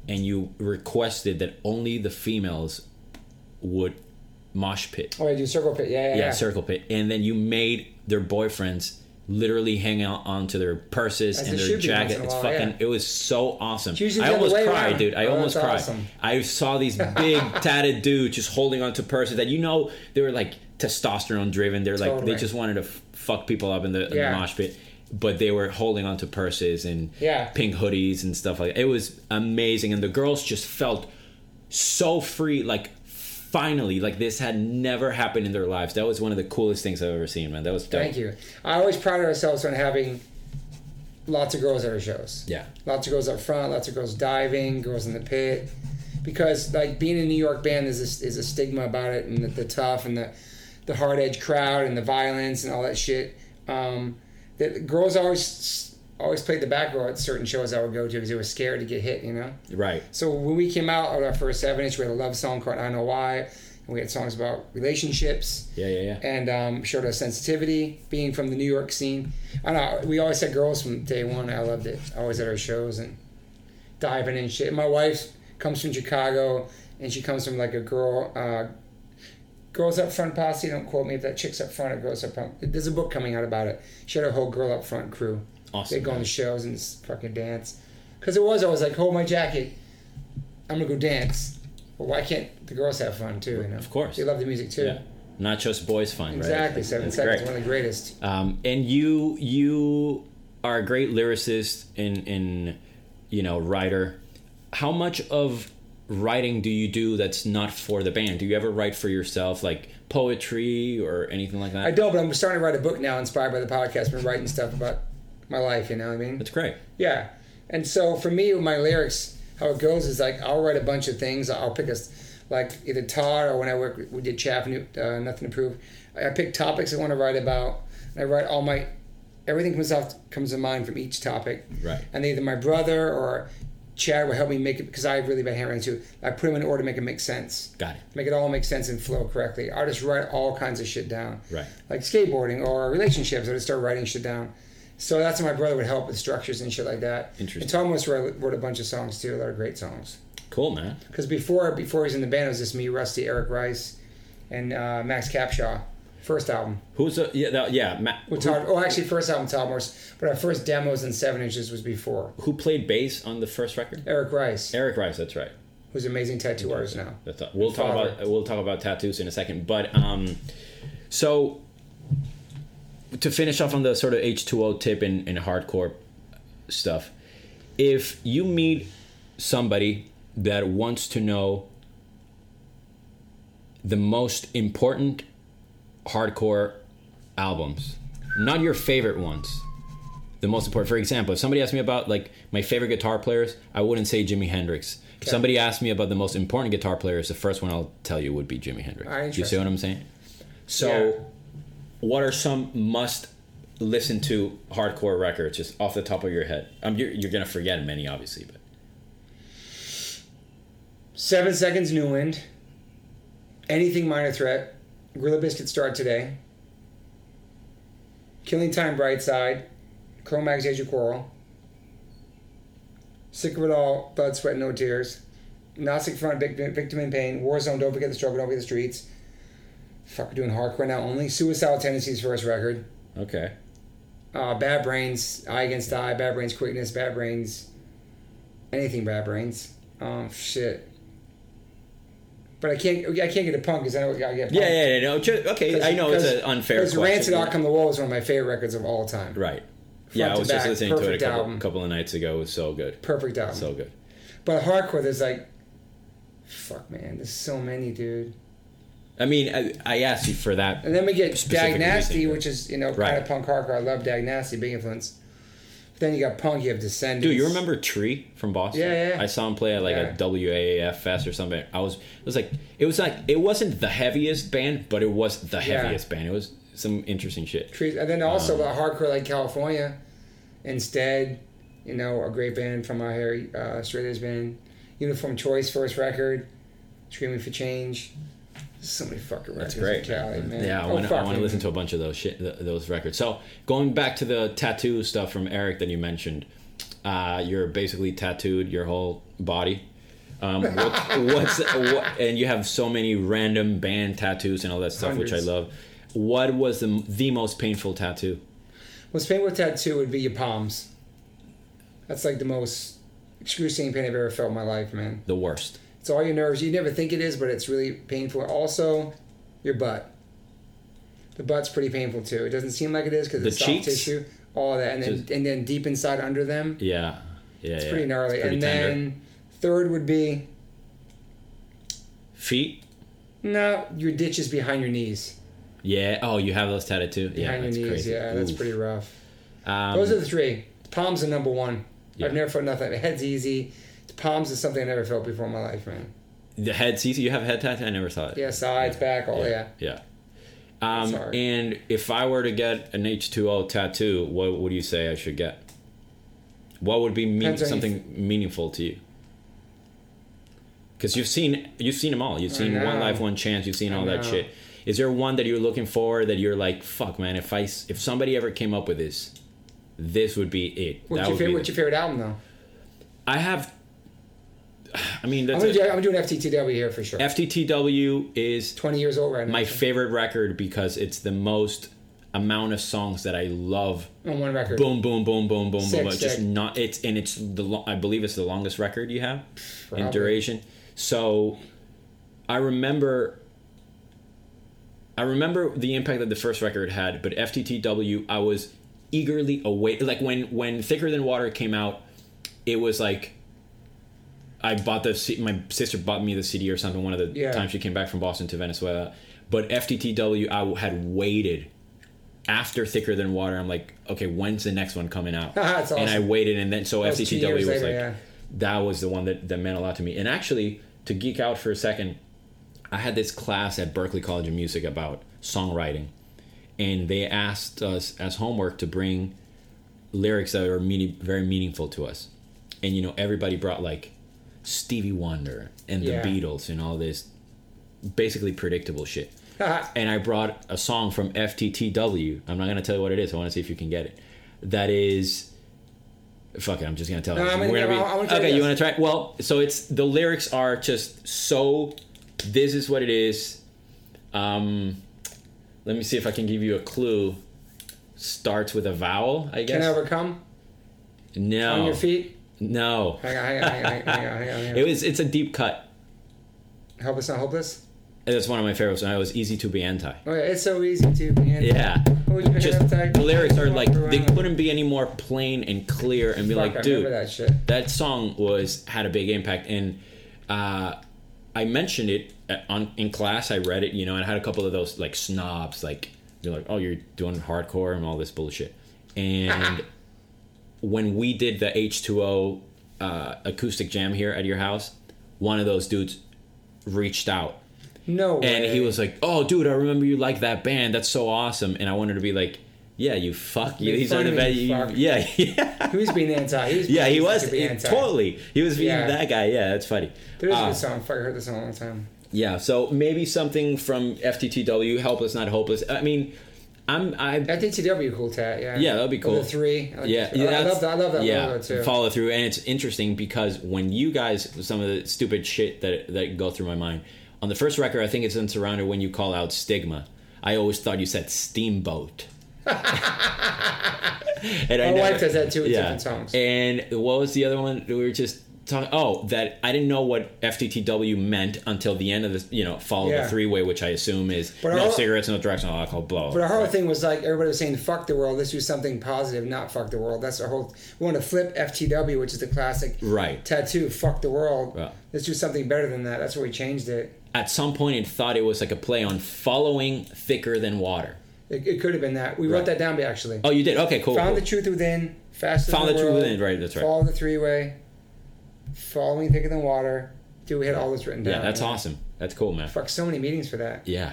and you requested that only the females would mosh pit. Oh, I do circle pit. Yeah, yeah, Yeah, yeah. circle pit. And then you made their boyfriends literally hang out onto their purses As and their should be once jacket. It's while, fucking. yeah. It was so awesome. I almost cried, around. dude. I Oh, almost cried. awesome. I saw these big tatted dudes just holding onto purses that you know they were like testosterone driven. They're like they just wanted to f- fuck people up in the, in Yeah. the mosh pit. But they were holding onto purses and Yeah. pink hoodies and stuff like that. It was amazing, and the girls just felt so free. Like finally, like this had never happened in their lives. That was one of the coolest things I've ever seen, man. That was dope. Thank you. I always prided ourselves on having lots of girls at our shows. Yeah. Lots of girls up front, lots of girls diving, girls in the pit. Because like being a New York band is a, is a stigma about it, and the, the tough and the the hard edge crowd and the violence and all that shit. Um, that girls always always played the back row at certain shows I would go to because they were scared to get hit. You know. Right. So when we came out with our first seven inch, we had a love song called "I Know Why," and we had songs about relationships Yeah, yeah, yeah. and um, showed us sensitivity. Being from the New York scene, I know we always had girls from day one. I loved it. Always at our shows and diving and shit. My wife comes from Chicago, and she comes from like a girl. Uh, Girls Up Front posse. Don't quote me if that chick's up front or girls up front. There's a book coming out about it. She had a whole girl up front crew. Awesome. They go on the shows and fucking dance. Because it was always like, hold my jacket. I'm gonna go dance. But why can't the girls have fun too? You know. Of course. They love the music too. Yeah. Not just boys fun, Exactly. right? Seven That's seconds, great. one of the greatest. Um, and you you are a great lyricist and in you know writer. How much of writing do you do that's not for the band? Do you ever write for yourself, like poetry or anything like that? I don't, but I'm starting to write a book now, inspired by the podcast. I've been writing stuff about my life. You know what I mean? That's great. Yeah. And so for me, with my lyrics, how it goes is like I'll write a bunch of things. I'll pick a like either Todd or when I work, we did Chad, uh, Nothing to Prove. I pick topics I want to write about. And I write all my everything comes off comes to mind from each topic. Right. And either my brother or Chad will help me make it because I really been hammering too. I put them in order to make it make sense. Got it. Make it all make sense and flow correctly. I just write all kinds of shit down. Right. Like skateboarding or relationships. I just start writing shit down. So that's how my brother would help with structures and shit like that. Interesting. And Tom was wrote, wrote a bunch of songs too, a lot of great songs. Cool, man. Because before before he was in the band, it was just me, Rusty, Eric Rice, and uh, Max Capshaw. First album. Who's the yeah that, yeah With who, Todd, oh, actually, first album Todd Morse, but our first demos and seven inches was before. who played bass on the first record? Eric Rice. Eric Rice. That's right. who's an amazing tattoo artist now. That's we'll talk Father. about we'll talk about tattoos in a second, but um, so to finish off on the sort of H two O tip and, and hardcore stuff, if you meet somebody that wants to know the most important hardcore albums, not your favorite ones, the most important. For example, if somebody asked me about like my favorite guitar players, I wouldn't say Jimi Hendrix. If somebody asked me about the most important guitar players, the first one I'll tell you would be Jimi Hendrix. Ah, you see what I'm saying? So, Yeah. What are some must listen to hardcore records just off the top of your head? Um, you're, you're gonna forget many, obviously, but Seven Seconds New Wind. Anything Minor Threat. Gorilla Biscuit Start Today. Killing Time Brightside. Cro-Mags Age of Quarrel. Sick of It All. Blood, Sweat, No Tears. Agnostic Front, Victim, Victim in Pain. Warzone, Don't Forget the Struggle, Don't Forget the Streets. Fuck, we're doing hardcore now only. Suicidal Tendencies first record. okay. Uh, Bad Brains, I Against I, Bad Brains Quickness, Bad Brains, anything Bad Brains. Um, shit. But I can't, I can't get a punk because I know I gotta get. Punk. Yeah, yeah, yeah. No, okay. I know it's an unfair Because. Rancid Out Come the Wolves is one of my favorite records of all time. Right. Yeah, I was just listening to it a couple, couple of nights ago. It was so good. Perfect album. So good. But hardcore, there's like, fuck man, there's so many, dude. I mean, I, I asked you for that. And then we get Dag Nasty, which is you know kind Right. of punk hardcore. I love Dag Nasty, big influence. Then you got punk. You have Descendents. Dude, you remember Tree from Boston? Yeah, yeah. I saw him play at like Yeah. a WAAF fest or something. I was, it was like, it was like, it wasn't the heaviest band, but it was the Yeah. heaviest band. It was some interesting shit. Trees, and then also Um, hardcore like California. Instead, you know, a great band from our here, uh, straight edge band. Uniform Choice first record. Screaming for Change. So many fucking records. That's great. in Cali, man. Yeah, I Oh, want to. I fuck, want to man. listen to a bunch of those shit, those records. So going back to the tattoo stuff from Eric that you mentioned, uh, you're basically tattooed your whole body. Um, what, what's what, and you have so many random band tattoos and all that stuff, which I love. What was the the most painful tattoo? Most painful tattoo would be your palms. That's like the most excruciating pain I've ever felt in my life, man. The worst. It's all your nerves. You never think it is, but it's really painful. Also, your butt. The butt's pretty painful too. It doesn't seem like it is because The it's soft cheeks? tissue. All that, and then and then deep inside under them, Yeah, yeah, it's yeah. pretty gnarly. It's pretty and tender. then third would be feet. no, your ditches behind your knees. Yeah. Oh, you have those tattooed too. Yeah, Behind that's your knees, crazy. yeah, that's Oof. pretty rough. Um, Those are the three. Palms are number one. Yeah. I've never felt nothing. Head's easy. Palms is something I never felt before in my life, man. the head. See, you have a head tattoo. I never saw it. Yeah, sides, back, all yeah. Yeah. Um, Sorry. and if I were to get an H2O tattoo, what would you say I should get? What would be mean, something meaningful to you? Because you've seen you've seen them all. You've seen. One Life, One Chance. You've seen all that shit. Is there one that you're looking for that you're like, fuck, man? If I if somebody ever came up with this, this would be it. What's that your would favorite? What's your favorite album though? I have. I mean, I'm gonna, do, I'm doing FTTW here for sure. FTTW is 20 years old right now. my favorite record because it's the most amount of songs that I love. on one record. Boom, boom, boom, boom, boom, Sick, boom. It's just not. It's and it's the. lo- I believe it's the longest record you have in duration. So, I remember. I remember the impact that the first record had, but FTTW, I was eagerly await. Like when when Thicker Than Water came out, it was like. I bought the C- my sister bought me the CD or something one of the Yeah. times she came back from Boston to Venezuela. But FTTW, I had waited after Thicker Than Water. I'm like, okay, when's the next one coming out? That's And I waited, and then so That FTTW was later, like, yeah. that was the one that, that meant a lot to me. And actually, to geek out for a second, I had this class at Berklee College of Music about songwriting, and they asked us as homework to bring lyrics that are meaning, very meaningful to us. And you know, everybody brought like Stevie Wonder and the Yeah. Beatles and all this basically predictable shit. and I brought a song from FTTW. I'm not gonna tell you what it is. I want to see if you can get it. That is. Fuck it, I'm just gonna tell No, you. I'm We're gonna I- I wanna try okay, this. you want to try? Well, so it's the lyrics are just so. This is what it is. Um, let me see if I can give you a clue. Starts with a vowel, I guess. Can I overcome? no. On your feet? No, Hang on, hang on, hang on, hang on, hang on, hang on. it was. It's a deep cut. Hopeless, not hopeless. And That's one of my favorites. And I was easy to be anti. Oh yeah, it's so easy to. be anti. Yeah, Oh, just the lyrics are like they couldn't be any more plain and clear and be Fuck, like, dude, that shit. that song was had a big impact and uh, I mentioned it at- on in class. I read it, you know, and I had a couple of those like snobs, like you're like, "Oh, you're doing hardcore and all this bullshit." And when we did the H two O uh, acoustic jam here at your house, one of those dudes reached out No way. and he was like, "Oh, dude, I remember you like that band. That's so awesome." And I wanted to be like, "Yeah, you fuck. You, are fun the of best. me, You, fuck. yeah, yeah." He was being anti. He was Yeah, he was to be he- anti. totally. He was being Yeah. that guy. Yeah, that's funny. There is a Uh, good song. Fuck, I heard this song a long time. yeah, so maybe something from FTTW, helpless, not hopeless. I mean, I'm I FTTW cool tat. Yeah. Yeah, that'd be Or cool. The three. I like yeah, the. I love that. I love that yeah, logo too. follow through, and it's interesting because when you guys, some of the stupid shit that that go through my mind on the first record, I think it's in Surrounded when you call out stigma. I always thought you said steamboat. and I My wife does that too with different songs. And what was the other one? We were just talking. Oh, that I didn't know what FTTW meant until the end of the you know follow Yeah. the three way, which I assume is But no our- cigarettes, no drugs, no alcohol, blah. But our whole Right. thing was like everybody was saying "fuck the world." Let's do something positive, not "fuck the world." That's our whole. We want to flip FTW, which is the classic Right. tattoo. "Fuck the world." Yeah. Let's do something better than that. That's where we changed it. At some point, it thought it was like a play on following thicker than water. It, it could have been that. We Right. wrote that down, actually. Oh, you did? Okay, cool. Found cool. the truth within. Faster Found than the truth within, right, that's right. Follow the three way. Following thicker than water. Dude, we had all this written down. yeah, that's awesome. That's cool, man. Fuck, so many meetings for that. Yeah.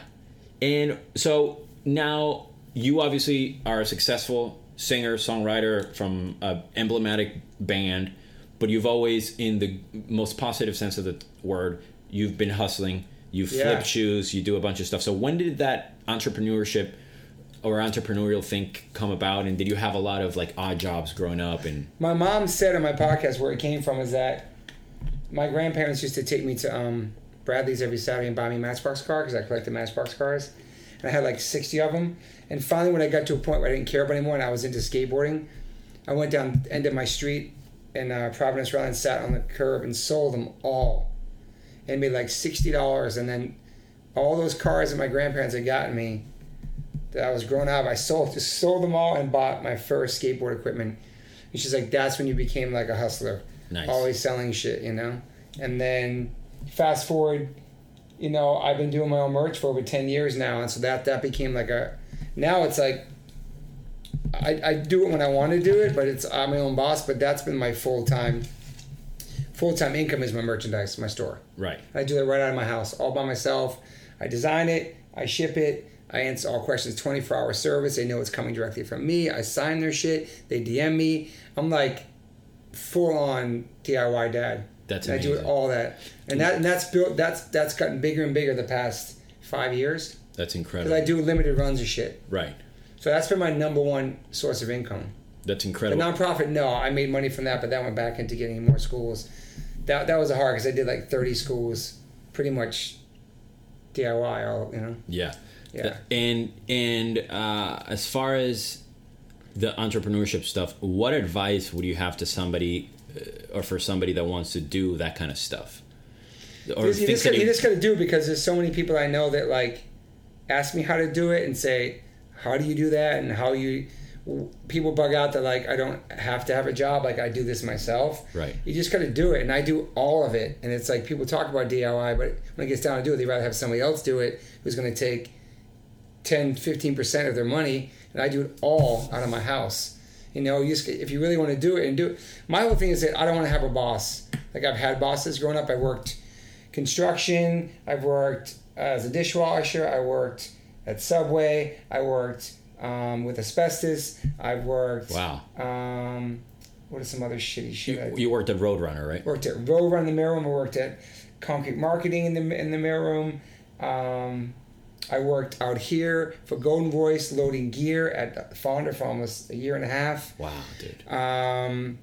And so now you obviously are a successful singer, songwriter from an emblematic band, but you've always, in the most positive sense of the word, you've been hustling. You flip Yeah. shoes, you do a bunch of stuff. So when did that entrepreneurship or entrepreneurial think come about? And did you have a lot of like odd jobs growing up? And My mom said on my podcast where it came from is that my grandparents used to take me to um, Bradley's every Saturday and buy me Matchbox cars because I collected Matchbox cars. And I had like 60 of them. And finally, when I got to a point where I didn't care about anymore and I was into skateboarding, I went down the end of my street in uh, Providence, Rhode Island, sat on the curb and sold them all. And made like $60. And then all those cars that my grandparents had gotten me that I was growing up, I sold just sold them all and bought my first skateboard equipment. And she's like, that's when you became like a hustler. Nice. Always selling shit, you know? And then fast forward, you know, I've been doing my own merch for over 10 years now. And so that, that became like a, now it's like, I, I do it when I want to do it, but it's, I'm my own boss, but that's been my full time, full time income is my merchandise, my store. right. I do it right out of my house, all by myself. I design it, I ship it, I answer all questions 24 hour service. They know it's coming directly from me. I sign their shit, they DM me. I'm like full on DIY dad. That's and I do all that. And that and that's built that's that's gotten bigger and bigger the past five years. That's Because incredible. I do limited runs of shit. right. So that's been my number one source of income. That's The incredible. nonprofit, no, I made money from that, but that went back into getting more schools. That that was hard because I did like 30 schools, pretty much DIY. All you know. Yeah. Yeah. And and uh, as far as the entrepreneurship stuff, what advice would you have to somebody, uh, or for somebody that wants to do that kind of stuff? Or You just, you thinks just, that gotta, you just gotta do it because there's so many people I know that like ask me how to do it and say, "How do you do that?" and how you. People bug out that like I don't have to have a job, like I do this myself. Right. You just got to do it, and I do all of it. And it's like people talk about DIY, but when it gets down to do it, they rather have somebody else do it who's going to take 10, 15 percent of their money, and I do it all out of my house. You know, you just, if you really want to do it and do it. My whole thing is that I don't want to have a boss. Like I've had bosses growing up. I worked construction. I've worked as a dishwasher. I worked at Subway. I worked um, with asbestos. I've worked. Wow. Um, what are some other shitty shit? You, you worked at Roadrunner, right? worked at Rover in the mailroom. I worked at Concrete Marketing in the in the mailroom. Um, I worked out here for Golden Voice loading gear at Fonda for almost a year and a half. Wow, dude. Um,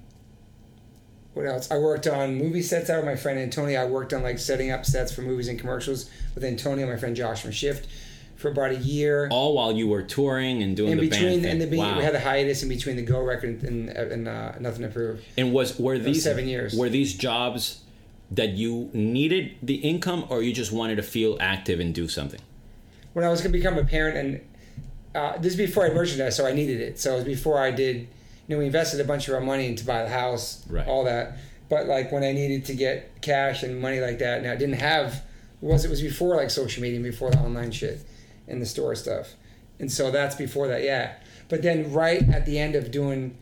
what else? I worked on movie sets out with my friend Antonio. I worked on like setting up sets for movies and commercials with Antonio, my friend Josh from Shift. for about a year. All while you were touring and doing in the between, band thing. in the wow. we had a hiatus in between the Go record and and uh, Nothing to Prove. and was were these seven years. Were these jobs that you needed the income, or you just wanted to feel active and do something? When I was going to become a parent, and uh, this is before I had merchandise, so I needed it. So it was before I did. You know, we invested a bunch of our money to buy the house, Right. all that. But like when I needed to get cash and money like that, and I didn't have, was it was before like social media, and before the online shit, and the store stuff, and so that's before that, yeah. But then right at the end of doing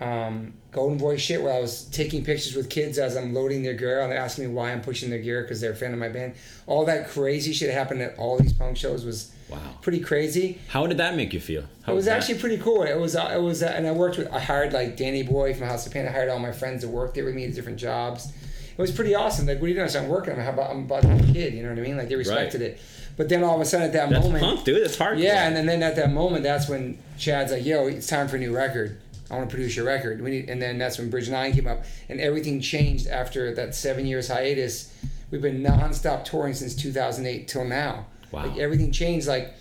um, Golden Boy shit where I was taking pictures with kids as I'm loading their gear and they're asking me why I'm pushing their gear because they're a fan of my band. All that crazy shit happened at all these punk shows was Wow. pretty crazy. How did that make you feel? How It was that? actually pretty cool. It was, uh, it was, uh, and I worked with, I hired like Danny Boy from House of Pain. I hired all my friends to work there with me at different jobs. It was pretty awesome. Like, what are you doing? So I'm working. I'm about, I'm about a kid. You know what I mean? Like they respected it. But then all of a sudden at that That's moment, punk, dude. That's hard. yeah, and then, then at that moment, that's when Chad's like, "Yo, it's time for a new record. I want to produce your record." We need, and then that's when Bridge Nine came up, and everything changed after that seven years hiatus. We've been nonstop touring since 2008 till now. Wow. Like everything changed. Like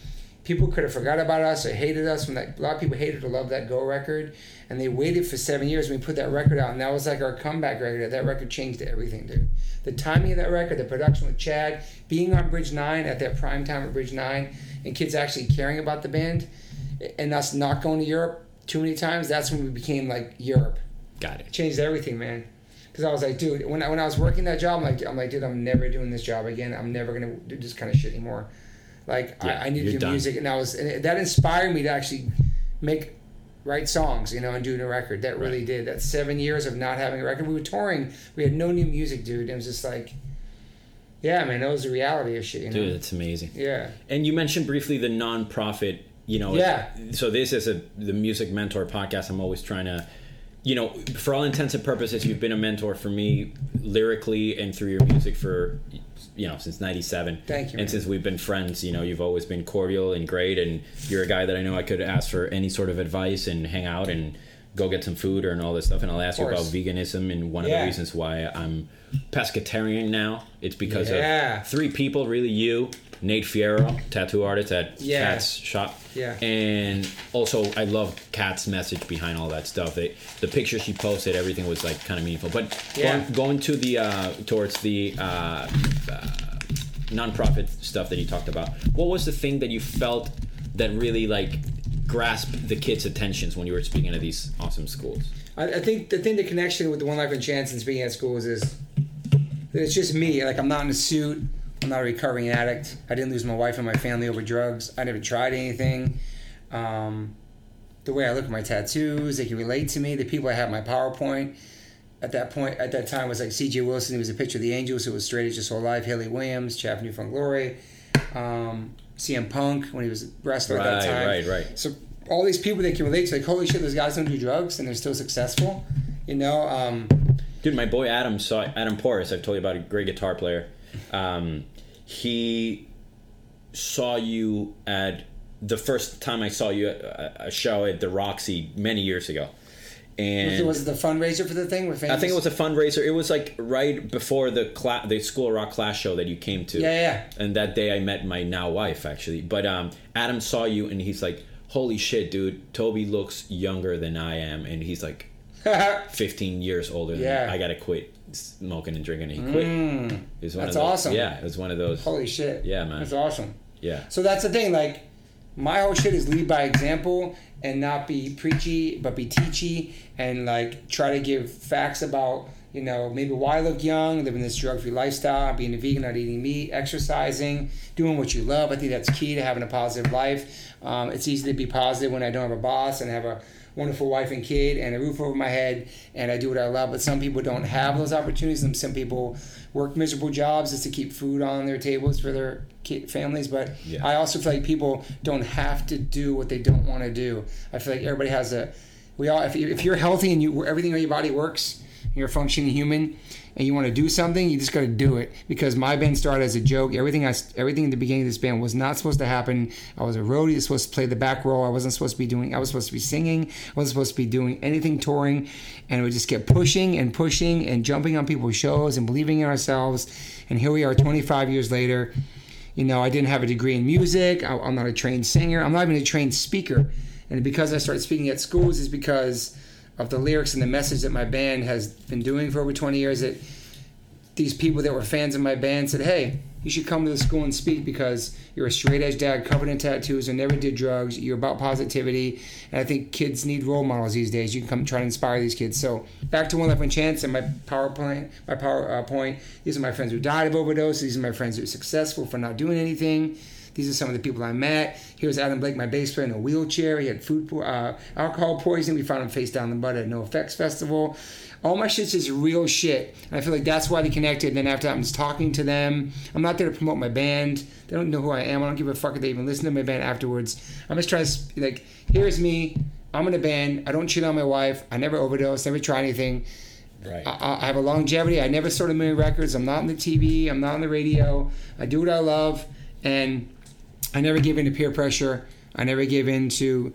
people could have forgot about us or hated us when that. A lot of people hated or loved that Go record, and they waited for seven years when we put that record out, and that was like our comeback record. That record changed everything, dude. The timing of that record, the production with Chad, being on Bridge Nine at that prime time at Bridge Nine, and kids actually caring about the band, and us not going to Europe too many times. That's when we became like Europe. Got it. Changed everything, man. Because I was like, dude, when I, when I was working that job, I'm like, I'm like, dude, I'm never doing this job again. I'm never gonna do this kind of shit anymore. Like, Yeah, I, I need to do done. music, and I was, and it, that inspired me to actually make, write songs, you know, and do a record. That really Right. did. That seven years of not having a record, we were touring, we had no new music, dude. It was just like, yeah, man, that was the reality of shit, you know. Dude, that's amazing. Yeah. And you mentioned briefly the non-profit, you know. Yeah. So this is a the Music Mentor podcast. I'm always trying to, you know, for all intents and purposes, you've been a mentor for me lyrically and through your music for, you know, since '97. Thank you, And since we've been friends, you know, you've always been cordial and great, and you're a guy that I know I could ask for any sort of advice and hang out and go get some food or and all this stuff. And I'll ask you about veganism and one of the reasons why I'm pescatarian now. It's because Yeah. of three people, really you, Nate Fierro, tattoo artist at Yeah. Cat's shop. Yeah. And also, I love Cat's message behind all that stuff. They, the picture she posted, everything was like kind of meaningful. But Yeah. going, going to the uh, towards the uh, uh, nonprofit stuff that you talked about, what was the thing that you felt that really like grasped the kids' attentions when you were speaking at these awesome schools? I, I think the thing, the connection with the One Life and Chance and speaking at schools is that it's just me. Like I'm not in a suit. I'm not a recovering addict. I didn't lose my wife and my family over drugs. I never tried anything. Um, the way I look at my tattoos, they can relate to me. The people I have my PowerPoint at that point, at that time, was like C.J. Wilson. He was a picture of the Angels. Who was straight as just whole life. Hayley Williams, Chad New Found Glory, um, CM Punk when he was a wrestler at that time. right, right. So all these people they can relate to, like, holy shit, those guys don't do drugs and they're still successful. You know, um, Dude, my boy Adam saw Adam Porras. I've told you about a great guitar player. Um, he saw you at the first time I saw you at a a show at the Roxy many years ago, and was it the fundraiser for the thing I think it was a fundraiser. It was like right before the cla- the School of Rock class show that you came to. Yeah, yeah. And that day I met my now wife actually. But um, Adam saw you and he's like, "Holy shit, dude! Toby looks younger than I am," and he's like 15 years older than Yeah. me. I gotta quit smoking and drinking. And he quit. It was one That's of those, awesome. Yeah, it was one of those. holy shit. Yeah, man. That's awesome. Yeah. So that's the thing. Like, my whole shit is lead by example and not be preachy, but be teachy and like try to give facts about you know maybe why I look young, living this drug-free lifestyle, being a vegan, not eating meat, exercising, doing what you love. I think that's key to having a positive life. Um, it's easy to be positive when I don't have a boss and have a wonderful wife and kid and a roof over my head and I do what I love. But some people don't have those opportunities. And some people work miserable jobs just to keep food on their tables for their kid, families. But Yeah. I also feel like people don't have to do what they don't want to do. I feel like everybody has a. We all, if, if you're healthy and you everything in your body works, you're a functioning human, and you want to do something, you just got to do it. Because my band started as a joke. Everything I, everything in the beginning of this band was not supposed to happen. I was a roadie, I was supposed to play the back role. I wasn't supposed to be doing. I was supposed to be singing. I wasn't supposed to be doing anything touring, and we just kept pushing and pushing and jumping on people's shows and believing in ourselves. And here we are, 25 years later You know, I didn't have a degree in music. I, I'm not a trained singer. I'm not even a trained speaker. And because I started speaking at schools is because of the lyrics and the message that my band has been doing for over 20 years. That these people that were fans of my band said, "Hey, you should come to the school and speak because you're a straight edge dad, covered in tattoos, and never did drugs. You're about positivity, and I think kids need role models these days. You can come try to inspire these kids." So back to One Life One Chance and my PowerPoint. My PowerPoint. Uh, these are my friends who died of overdose. These are my friends who are successful for not doing anything. These are some of the people I met. Here's Adam Blake, my bass player, in a wheelchair. He had food, po- uh, alcohol poisoning. We found him face down in the mud at No Effects Festival. All my shit's just real shit. And I feel like that's why they connected. And then after that, I'm just talking to them. I'm not there to promote my band. They don't know who I am. I don't give a fuck if they even listen to my band afterwards. I'm just trying to, like, here's me. I'm in a band. I don't cheat on my wife. I never overdose, never try anything. Right. I, I have a longevity. I never sold a million records. I'm not on the TV. I'm not on the radio. I do what I love, and I never give in to peer pressure. I never give in to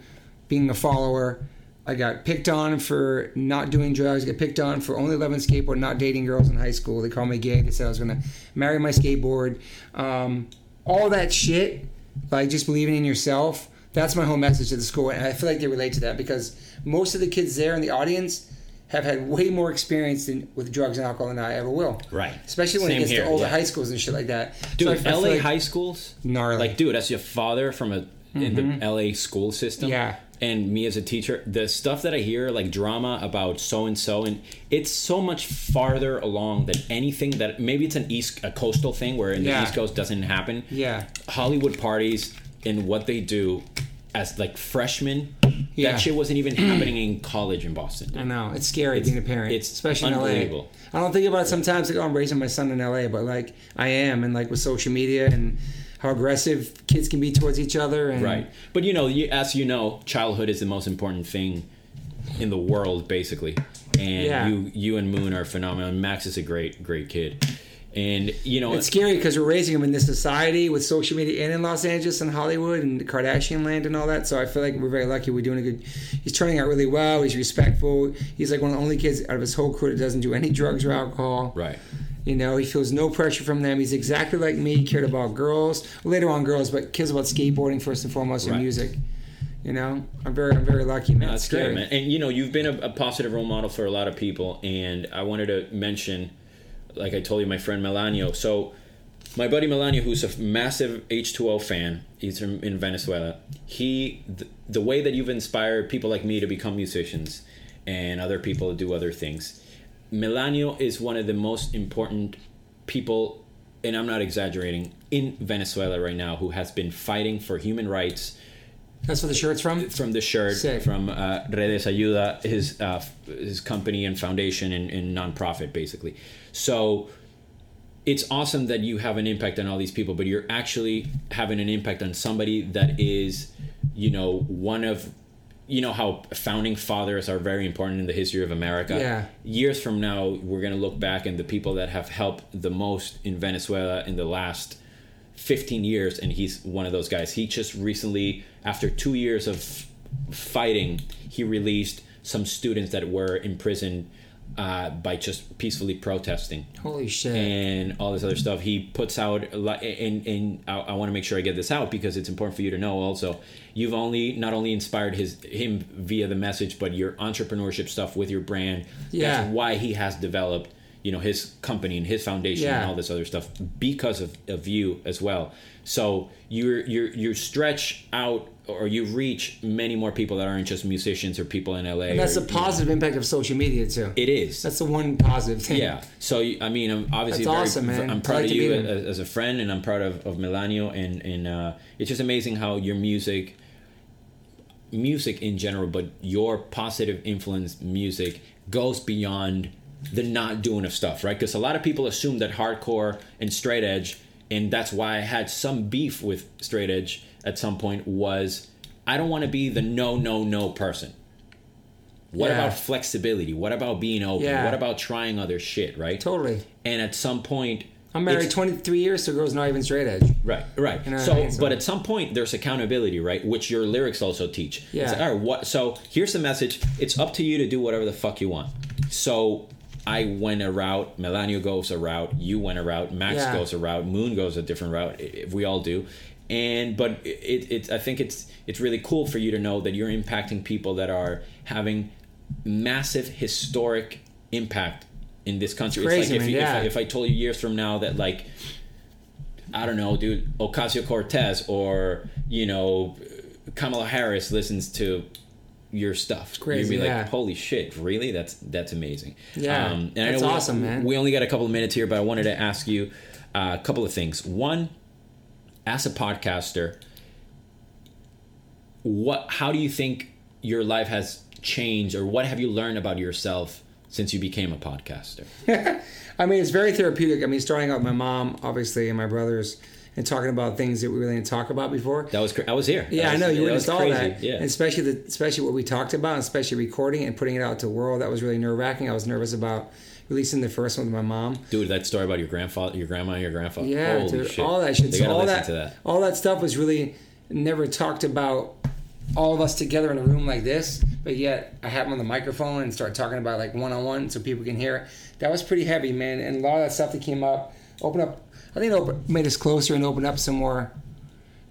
being a follower. I got picked on for not doing drugs. I got picked on for only loving skateboard, not dating girls in high school. They called me gay. They said I was going to marry my skateboard. Um, all that shit, like just believing in yourself. That's my whole message to the school, and I feel like they relate to that because most of the kids there in the audience have had way more experience than, with drugs and alcohol than I ever will. Right. Especially when Same it gets here, to older yeah. high schools and shit like that. Dude, So I- I LA like- high schools, Gnarly. Like, dude, that's your father from a in the mm-hmm. LA school system. Yeah. And me as a teacher, the stuff that I hear, like drama about so and so, and it's so much farther along than anything that maybe it's an east a coastal thing where in Yeah. the East Coast doesn't happen. Yeah. Hollywood parties and what they do as like freshmen, Yeah. that shit wasn't even happening in college in Boston. I know it's scary It's- being a parent, it's especially in. LA. I don't think about it sometimes. Like, oh, I'm raising my son in LA, but like I am, and like with social media and how aggressive kids can be towards each other. And Right. But you know, you, as you know, childhood is the most important thing in the world, basically. And Yeah. you, you and Moon are phenomenal. Max is a great, great kid. And you know, It's scary because we're raising them in this society with social media and in Los Angeles and Hollywood and the Kardashian land and all that. So I feel like we're very lucky. We're doing a good. He's turning out really well. He's respectful. He's like one of the only kids out of his whole crew that doesn't do any drugs or alcohol. right. You know, he feels no pressure from them. He's exactly like me. He cared about girls, later on girls, but cares about skateboarding first and foremost and Right. music. You know, I'm very, I'm very lucky, man. No, that's scary. great, man. And you know, you've been a, a positive role model for a lot of people. And I wanted to mention, like I told you, my friend Melanio. So, my buddy Melanio, who's a massive H2O fan, he's from in Venezuela. He, the, the way that you've inspired people like me to become musicians and other people to do other things. Melanio is one of the most important people, and I'm not exaggerating, in Venezuela right now who has been fighting for human rights That's what the shirt's from. from the shirt Sick. from uh, Redes Ayuda, his uh, his company and foundation and, and nonprofit, basically. So it's awesome that you have an impact on all these people, but you're actually having an impact on somebody that is, you know, one of, you know, how founding fathers are very important in the history of America. Yeah. Years from now, we're gonna look back and the people that have helped the most in Venezuela in the last 15 years and he's one of those guys. He just recently after two years of fighting he released some students that were imprisoned uh, by just peacefully protesting. Holy shit. and all this other stuff. He puts out a lot and, and i, I want to make sure i get this out because it's important for you to know also. You've only not only inspired his him via the message but your entrepreneurship stuff with your brand. Yeah. that's why he has developed you know his company and his foundation and all this other stuff because of, of you as well so you're you're you stretch out or you reach many more people that aren't just musicians or people in la and that's or, the you know, positive impact of social media too. it is That's the one positive thing. yeah. So I mean, I'm obviously very, awesome, man. I'm proud like of you as, as a friend, and I'm proud of, of Melanio, and and uh, it's just amazing how your music, music in general, but your positive influence music goes beyond the not doing of stuff, right? Because a lot of people assume that hardcore and straight edge, and that's why I had some beef with straight edge at some point was I don't want to be the no no no person. What Yeah. about flexibility? What about being open? Yeah. What about trying other shit, right? Totally. And at some point, I'm married 23 years a girl's not even straight edge. Right, right. You know so, I mean? So- but at some point, there's accountability, right? Which your lyrics also teach. It's Yeah. like, all right, what? So here's the message. It's up to you to do whatever the fuck you want. So I went a route, Melanio goes a route, you went a route, Max Yeah. goes a route, Moon goes a different route. If we all do, and but it, it I think it's it's really cool for you to know that you're impacting people that are having massive historic impact in this country. It's crazy, like if, man, you, yeah. if, I, if I told you years from now that like I don't know, dude, Ocasio Cortez or you know Kamala Harris listens to your stuff. It's crazy, You'd be yeah. like, holy shit, really? That's that's amazing. Yeah, and that's we- awesome, man. We only got a couple of minutes here, but I wanted to ask you uh, a couple of things. One, as a podcaster, what? How do you think your life has changed, or what have you learned about yourself since you became a podcaster? I mean, it's very therapeutic. I mean, starting out with my mom, obviously, and my brothers, and talking about things that we really didn't talk about before. That was cra- I was here. Yeah, That I know you witnessed was all that, Yeah. and especially the especially what we talked about, especially recording and putting it out to the world. That was really nerve wracking. I was nervous about releasing the first one with my mom. Dude, that story about your grandfather, your grandma, and your grandfather. Yeah, dude, all that shit. So all that, to that. all that stuff was really never talked about. All of us together in a room like this, but yet I have them on the microphone and start talking about like one on one so people can hear. it. That was pretty heavy, man. And a lot of that stuff that came up, opened up. I think it opened, made us closer and opened up some more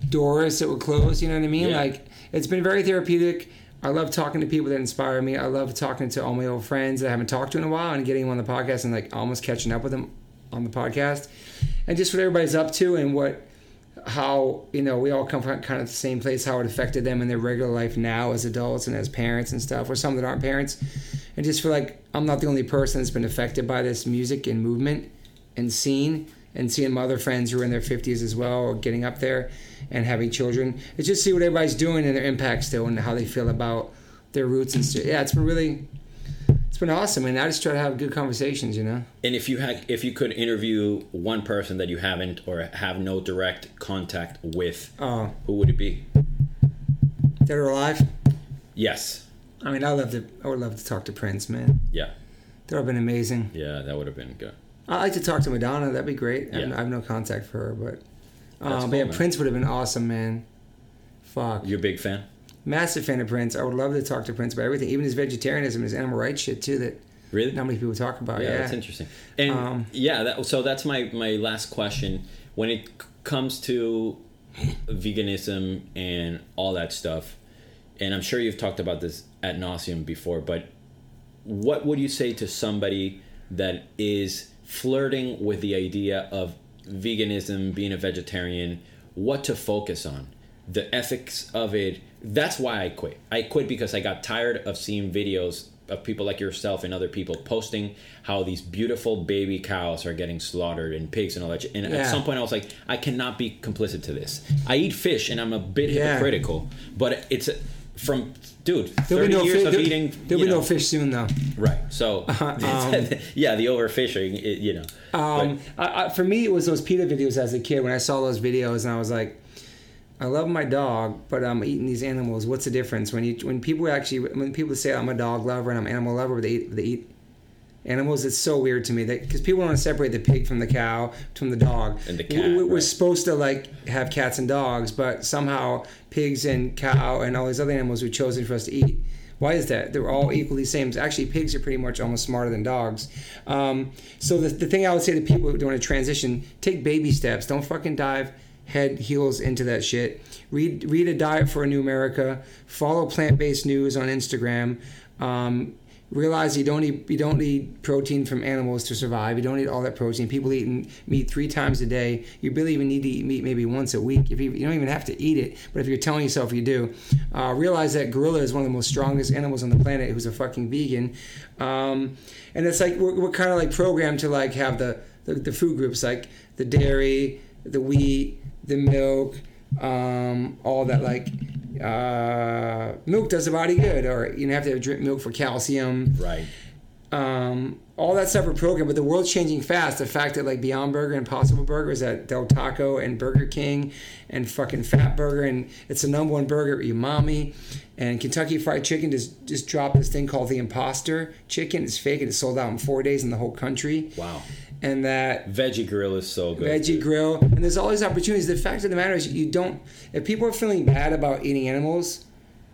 doors that were closed. You know what I mean? Yeah. Like it's been very therapeutic. I love talking to people that inspire me. I love talking to all my old friends that I haven't talked to in a while and getting them on the podcast and like almost catching up with them on the podcast. And just what everybody's up to and what how you know we all come from kind of the same place how it affected them in their regular life now as adults and as parents and stuff or some that aren't parents and just feel like i'm not the only person that's been affected by this music and movement and scene and seeing my other friends who are in their 50s as well or getting up there and having children it's just see what everybody's doing and their impact still and how they feel about their roots and stuff yeah it's been really it's been awesome and i just try to have good conversations you know And if you had, if you could interview one person that you haven't or have no direct contact with, oh who would it be? dead or alive Yes. i mean i love to i would love to talk to prince man Yeah. that would have been amazing Yeah, that would have been good. I like to talk to Madonna. That'd be great. I have- I have no contact for her, but um, but yeah, man. Prince would have been awesome, man. Fuck, You're a big fan. massive fan of Prince. I would love to talk to Prince about everything, even his vegetarianism, his animal rights shit too. That Really? not many people talk about. yeah, Yeah, that's interesting. And Um, yeah, that, so that's my my last question. When it c- comes to veganism and all that stuff, and I'm sure you've talked about this at nauseum before, but what would you say to somebody that is flirting with the idea of veganism, being a vegetarian, what to focus on, the ethics of it? That's why I quit. I quit because I got tired of seeing videos of people like yourself and other people posting how these beautiful baby cows are getting slaughtered and pigs and all that. And Yeah. at some point, I was like, I cannot be complicit to this. I eat fish and I'm a bit Yeah. hypocritical, but it's from dude. there'll 30 be no years fish. of eating. there'll be no fish soon though. Right. So, um, yeah, the overfishing, it, you know. Um, I, I, for me, it was those PETA videos as a kid when I saw those videos, and I was like, I love my dog, but I'm eating these animals. What's the difference when you when people actually when people say I'm a dog lover and I'm an animal lover, but they eat, they eat animals? It's so weird to me that because people want to separate the pig from the cow from the dog. And the cat, we, we're right. supposed to like have cats and dogs, but somehow pigs and cow and all these other animals were chosen for us to eat. Why is that? They're all equally same. Actually, pigs are pretty much almost smarter than dogs. Um, so the, the thing I would say to people who want to transition, take baby steps. Don't fucking dive head heels into that shit. Read read a diet for a new America. Follow plant based news on Instagram. Um, realize you don't need you don't need protein from animals to survive. You don't need all that protein. People eat meat three times a day. You really even need to eat meat maybe once a week. If you, you don't even have to eat it, but if you're telling yourself you do, uh, realize that gorilla is one of the most strongest animals on the planet who's a fucking vegan. Um, and it's like we're, we're kind of like programmed to like have the, the the food groups like the dairy, the wheat, the milk, um, all that like uh, milk does the body good, or you know, have to have drink milk for calcium. right. Um, all that stuff are programmed, but the world's changing fast. The fact that like Beyond Burger and Possible Burger is at Del Taco and Burger King and fucking Fat Burger and it's the number one burger at Umami and Kentucky Fried Chicken just just dropped this thing called the Imposter Chicken. It's fake and it's sold out in four days in the whole country. Wow. And that Veggie grill is so good. veggie grill and there's all these opportunities the fact of the matter is you don't if people are feeling bad about eating animals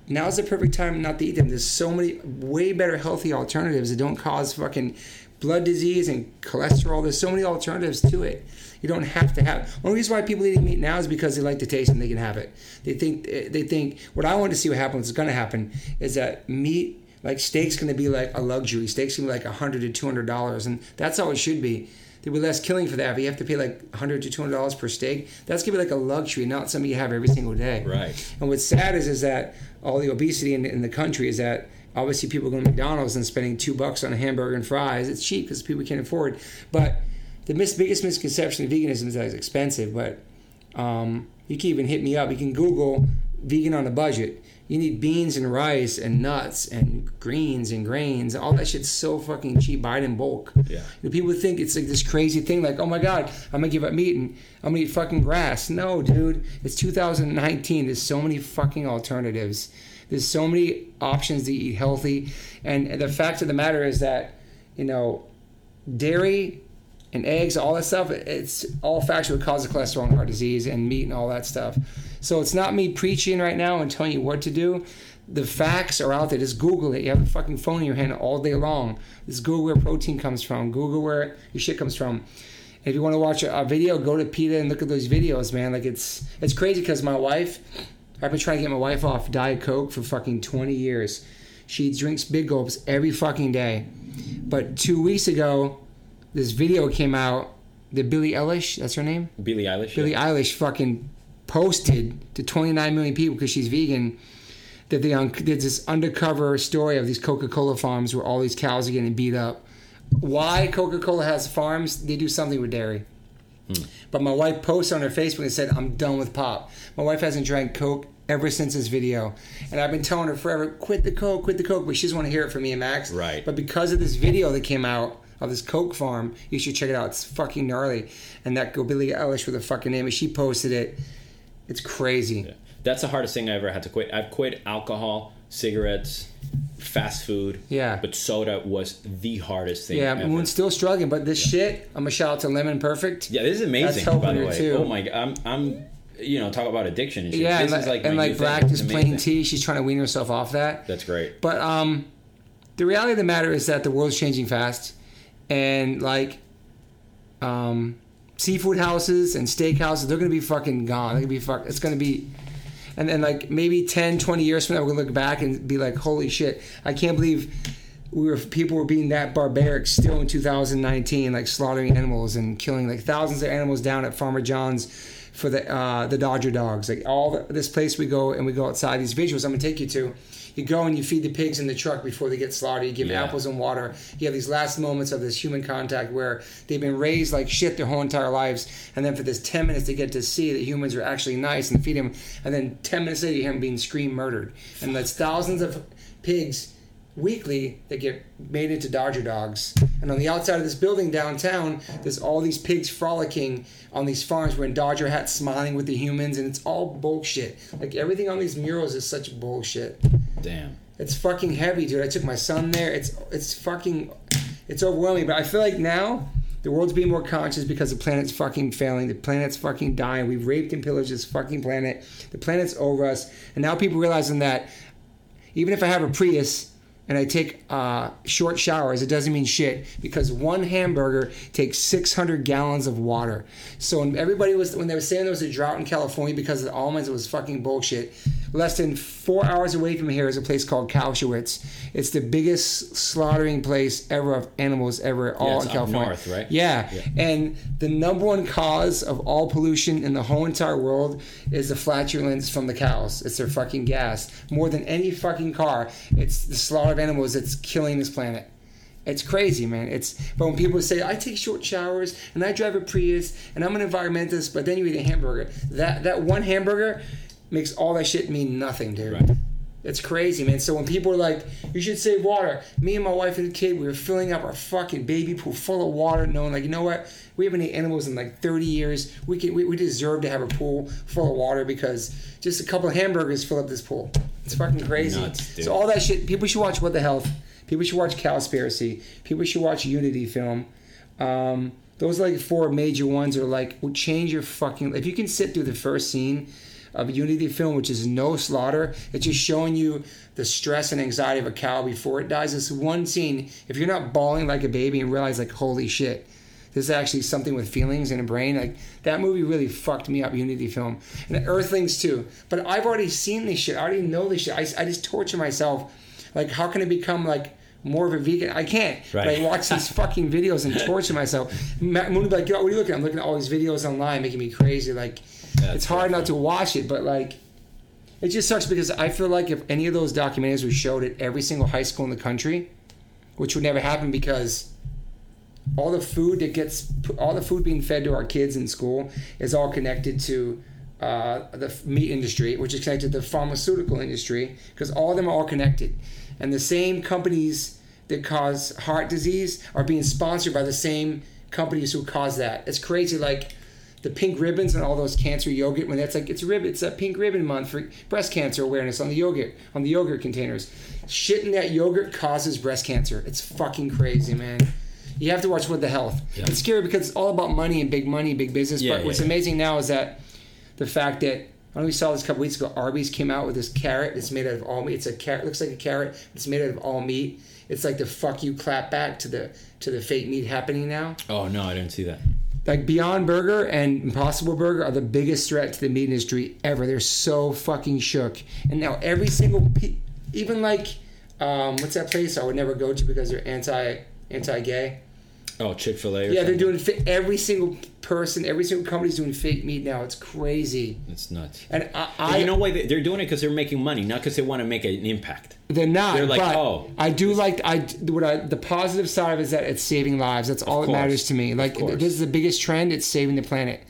now's the perfect time not to eat them there's so many way better healthy alternatives that don't cause fucking blood disease and cholesterol. There's so many alternatives to it. You don't have to have. Only reason why people eat meat now is because they like the taste and they can have it. They think they think what I want to see what happens is going to happen is that meat like steak's going to be like a luxury. Steak's going to be like a hundred to two hundred dollars, and that's how it should be. There'll be less killing for that. but you have to pay like hundred to two hundred dollars per steak, that's going to be like a luxury, not something you have every single day. Right. And what's sad is is that all the obesity in, in the country is that obviously people go to McDonald's and spending two bucks on a hamburger and fries. It's cheap because people can't afford. But the mis- biggest misconception of veganism is that it's expensive. But um, you can even hit me up. You can Google vegan on a budget. You need beans and rice and nuts and greens and grains. All that shit's so fucking cheap. Buy it in bulk. Yeah. You know, people think it's like this crazy thing, like, oh my god, I'm gonna give up meat and I'm gonna eat fucking grass. No, dude, it's 2019. There's so many fucking alternatives. There's so many options to eat healthy, and the fact of the matter is that, you know, dairy and eggs, all that stuff, it's all factual cause of cholesterol and heart disease and meat and all that stuff. So it's not me preaching right now and telling you what to do. The facts are out there. Just Google it. You have a fucking phone in your hand all day long. Just Google where protein comes from. Google where your shit comes from. If you want to watch a, a video, go to PETA and look at those videos, man. Like it's it's crazy because my wife, I've been trying to get my wife off Diet Coke for fucking 20 years. She drinks big gulps every fucking day. But two weeks ago, this video came out. The Billie Eilish, that's her name. Billie Eilish. Billie yeah. Eilish fucking posted to 29 million people because she's vegan that they un- did this undercover story of these Coca-Cola farms where all these cows are getting beat up. Why Coca-Cola has farms? They do something with dairy. Hmm. But my wife posted on her Facebook and said, "I'm done with pop." My wife hasn't drank Coke ever since this video, and I've been telling her forever, "Quit the Coke, quit the Coke," but she doesn't want to hear it from me and Max. Right. But because of this video that came out of this Coke farm, you should check it out. It's fucking gnarly. And that go Billie Eilish with a fucking name, and she posted it. It's crazy. Yeah. That's the hardest thing I ever had to quit. I've quit alcohol, cigarettes, fast food. Yeah. But soda was the hardest thing. Yeah, ever. Moon's still struggling, but this shit, I'm gonna shout out to Lemon Perfect. Yeah, this is amazing. That's helping by the her way. too. Oh my god, I'm, I'm, you know, talk about addiction and shit. Yeah, this and, is like, and like black is plain tea. She's trying to wean herself off that. That's great. But um, the reality of the matter is that the world's changing fast, and like, um, seafood houses and steak houses, they're gonna be fucking gone. They're gonna be fuck. It's gonna be, and then like maybe 10, 20 years from now, we're gonna look back and be like, holy shit, I can't believe. We were people were being that barbaric still in 2019, like slaughtering animals and killing like thousands of animals down at Farmer John's for the uh, the Dodger dogs. Like all the, this place we go and we go outside. These visuals I'm gonna take you to. You go and you feed the pigs in the truck before they get slaughtered. You give Yeah. apples and water. You have these last moments of this human contact where they've been raised like shit their whole entire lives, and then for this 10 minutes they get to see that humans are actually nice and feed them, and then 10 minutes later you hear them being screamed murdered. And that's thousands of pigs weekly that get made into Dodger dogs. And on the outside of this building downtown, there's all these pigs frolicking on these farms wearing Dodger hats, smiling with the humans, and it's all bullshit. Like everything on these murals is such bullshit. Damn. It's fucking heavy, dude. I took my son there. It's it's fucking it's overwhelming. But I feel like now the world's being more conscious because the planet's fucking failing. The planet's fucking dying. We've raped and pillaged this fucking planet. The planet's over us. And now people realizing that even if I have a Prius and I take uh, short showers, it doesn't mean shit because one hamburger takes 600 gallons of water. So when everybody was when they were saying there was a drought in California because of the almonds, it was fucking bullshit. Less than four hours away from here is a place called Cowschwitz. It's the biggest slaughtering place ever of animals ever, all it's in California. north, right? Yeah. Yeah. and the number one cause of all pollution in the whole entire world is the flatulence from the cows. It's their fucking gas. More than any fucking car, it's the slaughter of animals that's killing this planet. It's crazy, man. It's but when people say I take short showers and I drive a Prius and I'm an environmentalist, but then you eat a hamburger. That that one hamburger makes all that shit mean nothing, dude. Right. It's crazy, man. So when people are like, "You should save water," me and my wife and the kid, we were filling up our fucking baby pool full of water, knowing like, you know what? We haven't had animals in like 30 years. We can we, we deserve to have a pool full of water because just a couple of hamburgers fill up this pool. It's fucking crazy. Nuts, so all that shit. People should watch What the Health. People should watch Cowspiracy. People should watch Unity film. Um, those are like four major ones are like will change your fucking. If you can sit through the first scene of Unity film, which is no slaughter. It's just showing you the stress and anxiety of a cow before it dies. This one scene, if you're not bawling like a baby and realize like, holy shit, this is actually something with feelings and a brain. Like that movie really fucked me up. Unity film and Earthlings too. But I've already seen this shit. I already know this shit. I, I just torture myself. Like how can I become like more of a vegan? I can't. But I watch these fucking videos and torture myself. Matt Moon would be like, Yo, what are you looking? at? I'm looking at all these videos online, making me crazy. Like That's it's hard not to watch it, but like. It just sucks because I feel like if any of those documentaries were showed at every single high school in the country, which would never happen because all the food that gets all the food being fed to our kids in school is all connected to uh, the meat industry, which is connected to the pharmaceutical industry, because all of them are all connected, and the same companies that cause heart disease are being sponsored by the same companies who cause that. It's crazy, like the pink ribbons and all those cancer yogurt when that's like it's a rib it's a pink ribbon month for breast cancer awareness on the yogurt on the yogurt containers. Shit in that yogurt causes breast cancer. It's fucking crazy, man. You have to watch What the Health. Yeah. It's scary because it's all about money and big money, big business. Yeah, but yeah, what's amazing now is that the fact that I don't know we saw this a couple weeks ago. Arby's came out with this carrot. It's made out of all meat. It's a carrot. Looks like a carrot. It's made out of all meat. It's like the fuck you clap back to the to the fake meat happening now. Oh no, I didn't see that. Like Beyond Burger and Impossible Burger are the biggest threat to the meat industry ever. They're so fucking shook. And now every single, pe- even like, um, what's that place I would never go to because they're anti anti gay. Oh, Chick Fil A. Yeah, they're doing fi- every single person, every single company's doing fake meat now. It's crazy. It's nuts. And I, I you know why they- they're doing it? Because they're making money, not because they want to make an impact. they're not. they're like, oh, I do like I what I the positive side of it is that it's saving lives. That's all that matters to me. Like this is the biggest trend. It's saving the planet.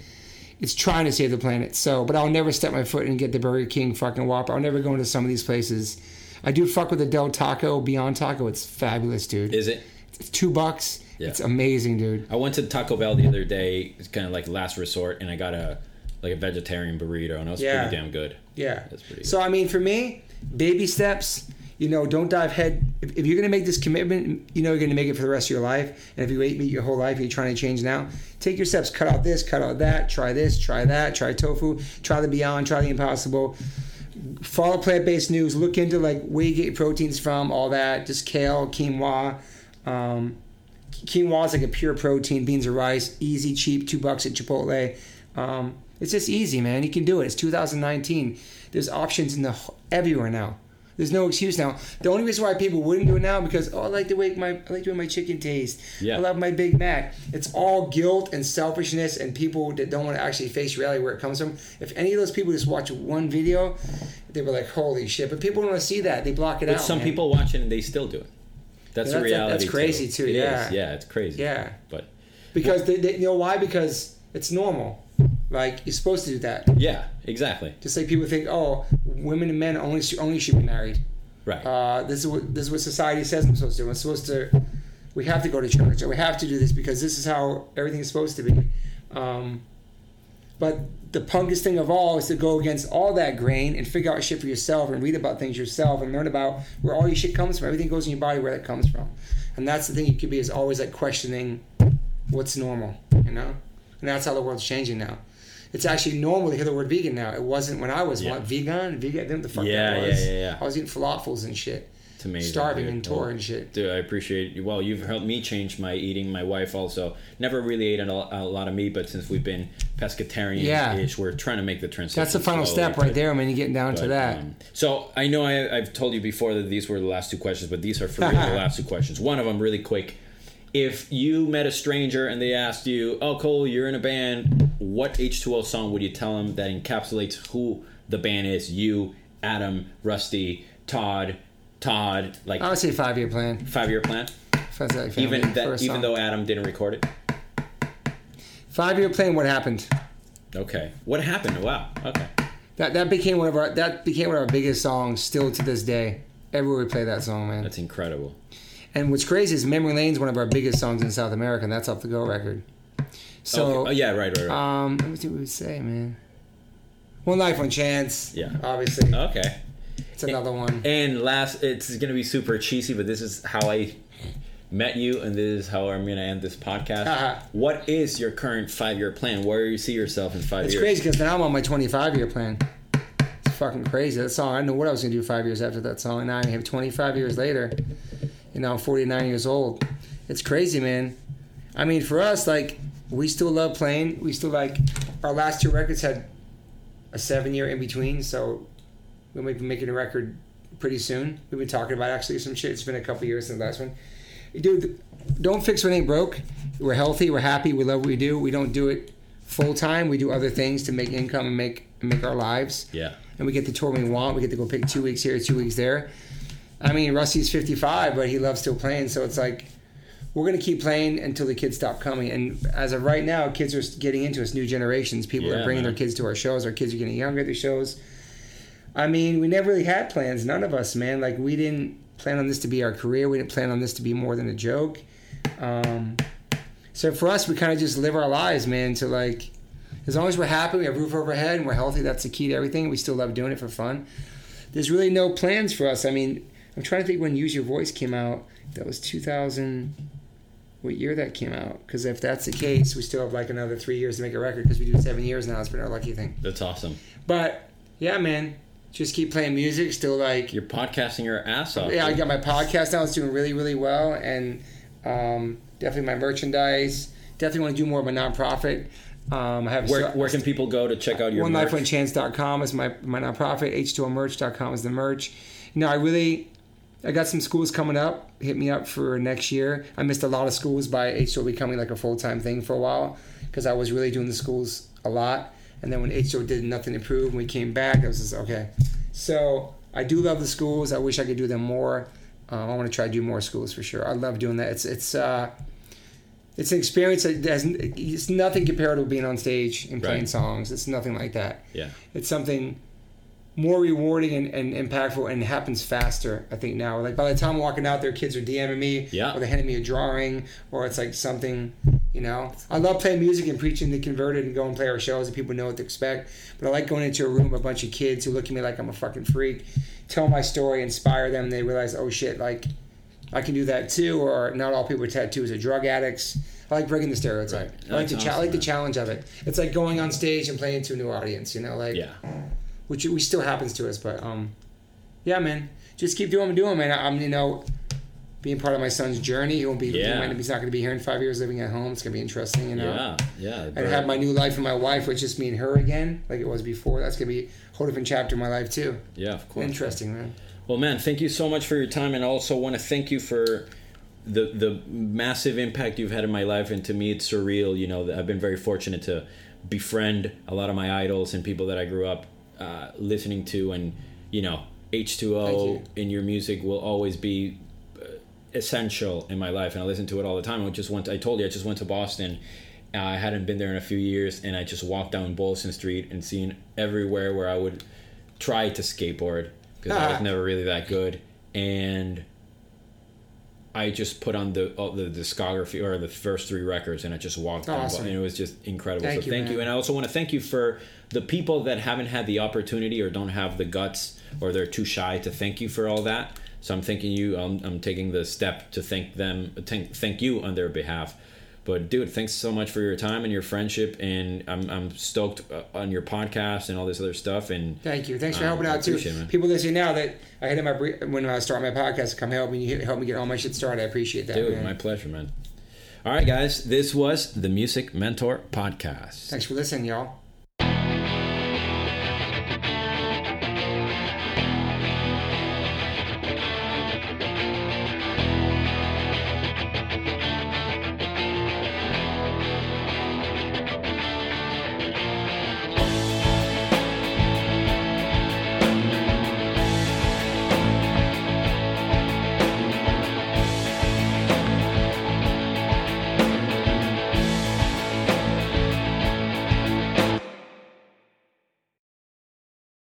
It's trying to save the planet. So, but I'll never step my foot and get the Burger King fucking Whopper. I'll never go into some of these places. I do fuck with the Del Taco Beyond Taco. It's fabulous, dude. Is it? It's two bucks. Yeah. It's amazing, dude. I went to Taco Bell the other day. It's kind of like last resort, and I got a like a vegetarian burrito, and it was Yeah. pretty damn good. Yeah. That's pretty So I mean, for me, baby steps. You know, don't dive head. If, if you're gonna make this commitment, you know you're gonna make it for the rest of your life. And if you ate meat your whole life, you're trying to change now. Take your steps. Cut out this. Cut out that. Try this. Try that. Try tofu. Try the Beyond. Try the Impossible. Follow plant-based news. Look into like where you get your proteins from. All that. Just kale, quinoa. Um, quinoa is like a pure protein. Beans or rice. Easy, cheap. Two bucks at Chipotle. Um, it's just easy, man. You can do it. It's 2019. There's options in the everywhere now. There's no excuse now. The only reason why people wouldn't do it now because oh, I like the way my I like the way my chicken tastes. Yeah. I love my Big Mac. It's all guilt and selfishness and people that don't want to actually face reality where it comes from. If any of those people just watch one video, they were like, "Holy shit!" But people don't want to see that. They block it But out. some man. people watch it and they still do it. That's that's- reality. that's crazy, too, It is. yeah. Yeah, it's crazy. Yeah. But because they, they, you know why? Because it's normal. Like you're supposed to do that. yeah, exactly. Just like people think, oh, women and men only only should be married. Right. Uh, this is what this is what society says I'm supposed to do. I'm supposed to. We have to go to church, or we have to do this because this is how everything is supposed to be. Um, but the punkest thing of all is to go against all that grain and figure out shit for yourself and read about things yourself and learn about where all your shit comes from. Everything goes in your body where that comes from, and that's the thing you could be is always like questioning what's normal, you know. And that's how the world's changing now. It's actually normal to hear the word vegan now. It wasn't when I was Yeah. what vegan, vegan. I didn't know what the fuck Yeah, that was. yeah, yeah, yeah. I was eating falafels and shit, It's amazing. starving and tour Well, shit. Dude, I appreciate you. Well, you've helped me change my eating. My wife also never really ate a, a lot of meat, but since we've been pescatarian-ish, we're trying to make the transition. That's the final slowly, step right but- there. I mean, you're getting down to that. um, so I know I, I've told you before that these were the last two questions, but these are for the last two questions. One of them really quick. If you met a stranger and they asked you, "Oh, Cole, you're in a band. What H2O song would you tell them that encapsulates who the band is? You, Adam, Rusty, Todd, Todd, like I would say five year plan. five year plan. Like Even that, even though Adam didn't record it. five year plan. What happened? Okay, what happened? Wow. Okay. That that became one of our that became one of our biggest songs. Still to this day, everywhere we play that song, man. That's incredible. And what's crazy is Memory Lane's one of our biggest songs in South America, and that's off the Go record. So okay. Oh yeah, right, right, right. Um, let me see what we would say, man. One life, one chance. Yeah. obviously, okay. It's another one. And last, it's gonna be super cheesy, but this is how I met you, and this is how I'm gonna end this podcast. Uh-huh. What is your current five-year plan? Where do you see yourself in five It's years? It's crazy because now I'm on my 25 year plan. It's fucking crazy. That song, I know what I was gonna do five years after that song. And now I have 25 years later. You know, I'm 49 years old. It's crazy, man. I mean, for us, like, we still love playing. We still like our last two records had a seven year in between, so we might be making a record pretty soon. We've been talking about actually some shit. It's been a couple years since the last one. Dude, don't fix what ain't broke. We're healthy. We're happy. We love what we do. We don't do it full time. We do other things to make income and make make our lives. Yeah. And we get the tour we want. We get to go pick two weeks here, two weeks there. I mean, Rusty's 55, but he loves still playing. So it's like we're gonna keep playing until the kids stop coming. And as of right now, kids are getting into us. New generations. People Yeah, are bringing man. their kids to our shows. Our kids are getting younger at the shows. I mean, we never really had plans. None of us, man. Like we didn't plan on this to be our career. We didn't plan on this to be more than a joke. Um, so for us, we kind of just live our lives, man. To like, as long as we're happy, we have roof over our head, and we're healthy. That's the key to everything. We still love doing it for fun. There's really no plans for us. I mean, I'm trying to think when Use Your Voice came out. That was 2000. What year that came out? Because if that's the case, we still have like another three years to make a record. Because we do seven years now. It's been our lucky thing. That's awesome. But yeah, man, just keep playing music. Still like You're podcasting your ass off. yeah, I got my podcast now. It's doing really, really well, and um, definitely my merchandise. Definitely want to do more of a nonprofit. Um, I have Where, where can people go to check out your one merch? life one chance.com is my my nonprofit. H2O merch.com is the merch. Know, I really I got some schools coming up. Hit me up for next year. I missed a lot of schools by H2O becoming like a full time thing for a while because I was really doing the schools a lot. And then when H2O did Nothing to Prove, and we came back, I was just okay. So I do love the schools. I wish I could do them more. Um, I want to try to do more schools for sure. I love doing that. It's it's uh, it's an experience that has it's nothing compared to being on stage and playing Right. songs. It's nothing like that. Yeah. It's something more rewarding and, and impactful and happens faster, I think now. Like by the time I'm walking out there, kids are DMing me Yeah. or they're handing me a drawing or it's like something, you know. I love playing music and preaching the converted and go and play our shows and people know what to expect. But I like going into a room with a bunch of kids who look at me like I'm a fucking freak, tell my story, inspire them, and they realize, oh shit, like I can do that too, or not all people with tattoos are drug addicts. I like breaking the stereotype. Right. I like the That's cha- I like the challenge of it. It's like going on stage and playing to a new audience, you know, like Yeah. Which we still happens to us, but um, yeah, man, just keep doing what I'm doing, man. I'm you know being part of my son's journey. He won't be. he Yeah. might- he's not going to be here in five years living at home. It's going to be interesting, you know. Yeah. Yeah. And have my new life with my wife, which is me and her again, like it was before. That's gonna be a whole different chapter in my life too. Yeah, of course. Interesting, man. Well, man, thank you so much for your time, and I also want to thank you for the the massive impact you've had in my life. And to me, it's surreal. You know, that I've been very fortunate to befriend a lot of my idols and people that I grew up uh, listening to, and you know, H2O you. in your music will always be uh, essential in my life, and I listen to it all the time. I just went. I told you, I just went to Boston. I hadn't been there in a few years, and I just walked down Boylston Street and seen everywhere where I would try to skateboard because I was Ah. never really that good, and I just put on the the discography or the first three records, and I just walked down, Awesome. and it was just incredible. Thank so you, thank man. you, and I also want to thank you for the people that haven't had the opportunity or don't have the guts or they're too shy to thank you for all that. So I'm thanking you. I'm, I'm taking the step to thank them, thank, thank you on their behalf. But dude, thanks so much for your time and your friendship, and I'm I'm stoked uh, on your podcast and all this other stuff. And Thank you. Thanks for Um, helping out too. appreciate it, man. People listening now that I had in my when I start my podcast, come help me help me get all my shit started. I appreciate that. dude, man. my pleasure, man. All right, guys, this was the Music Mentor podcast. Thanks for listening, y'all.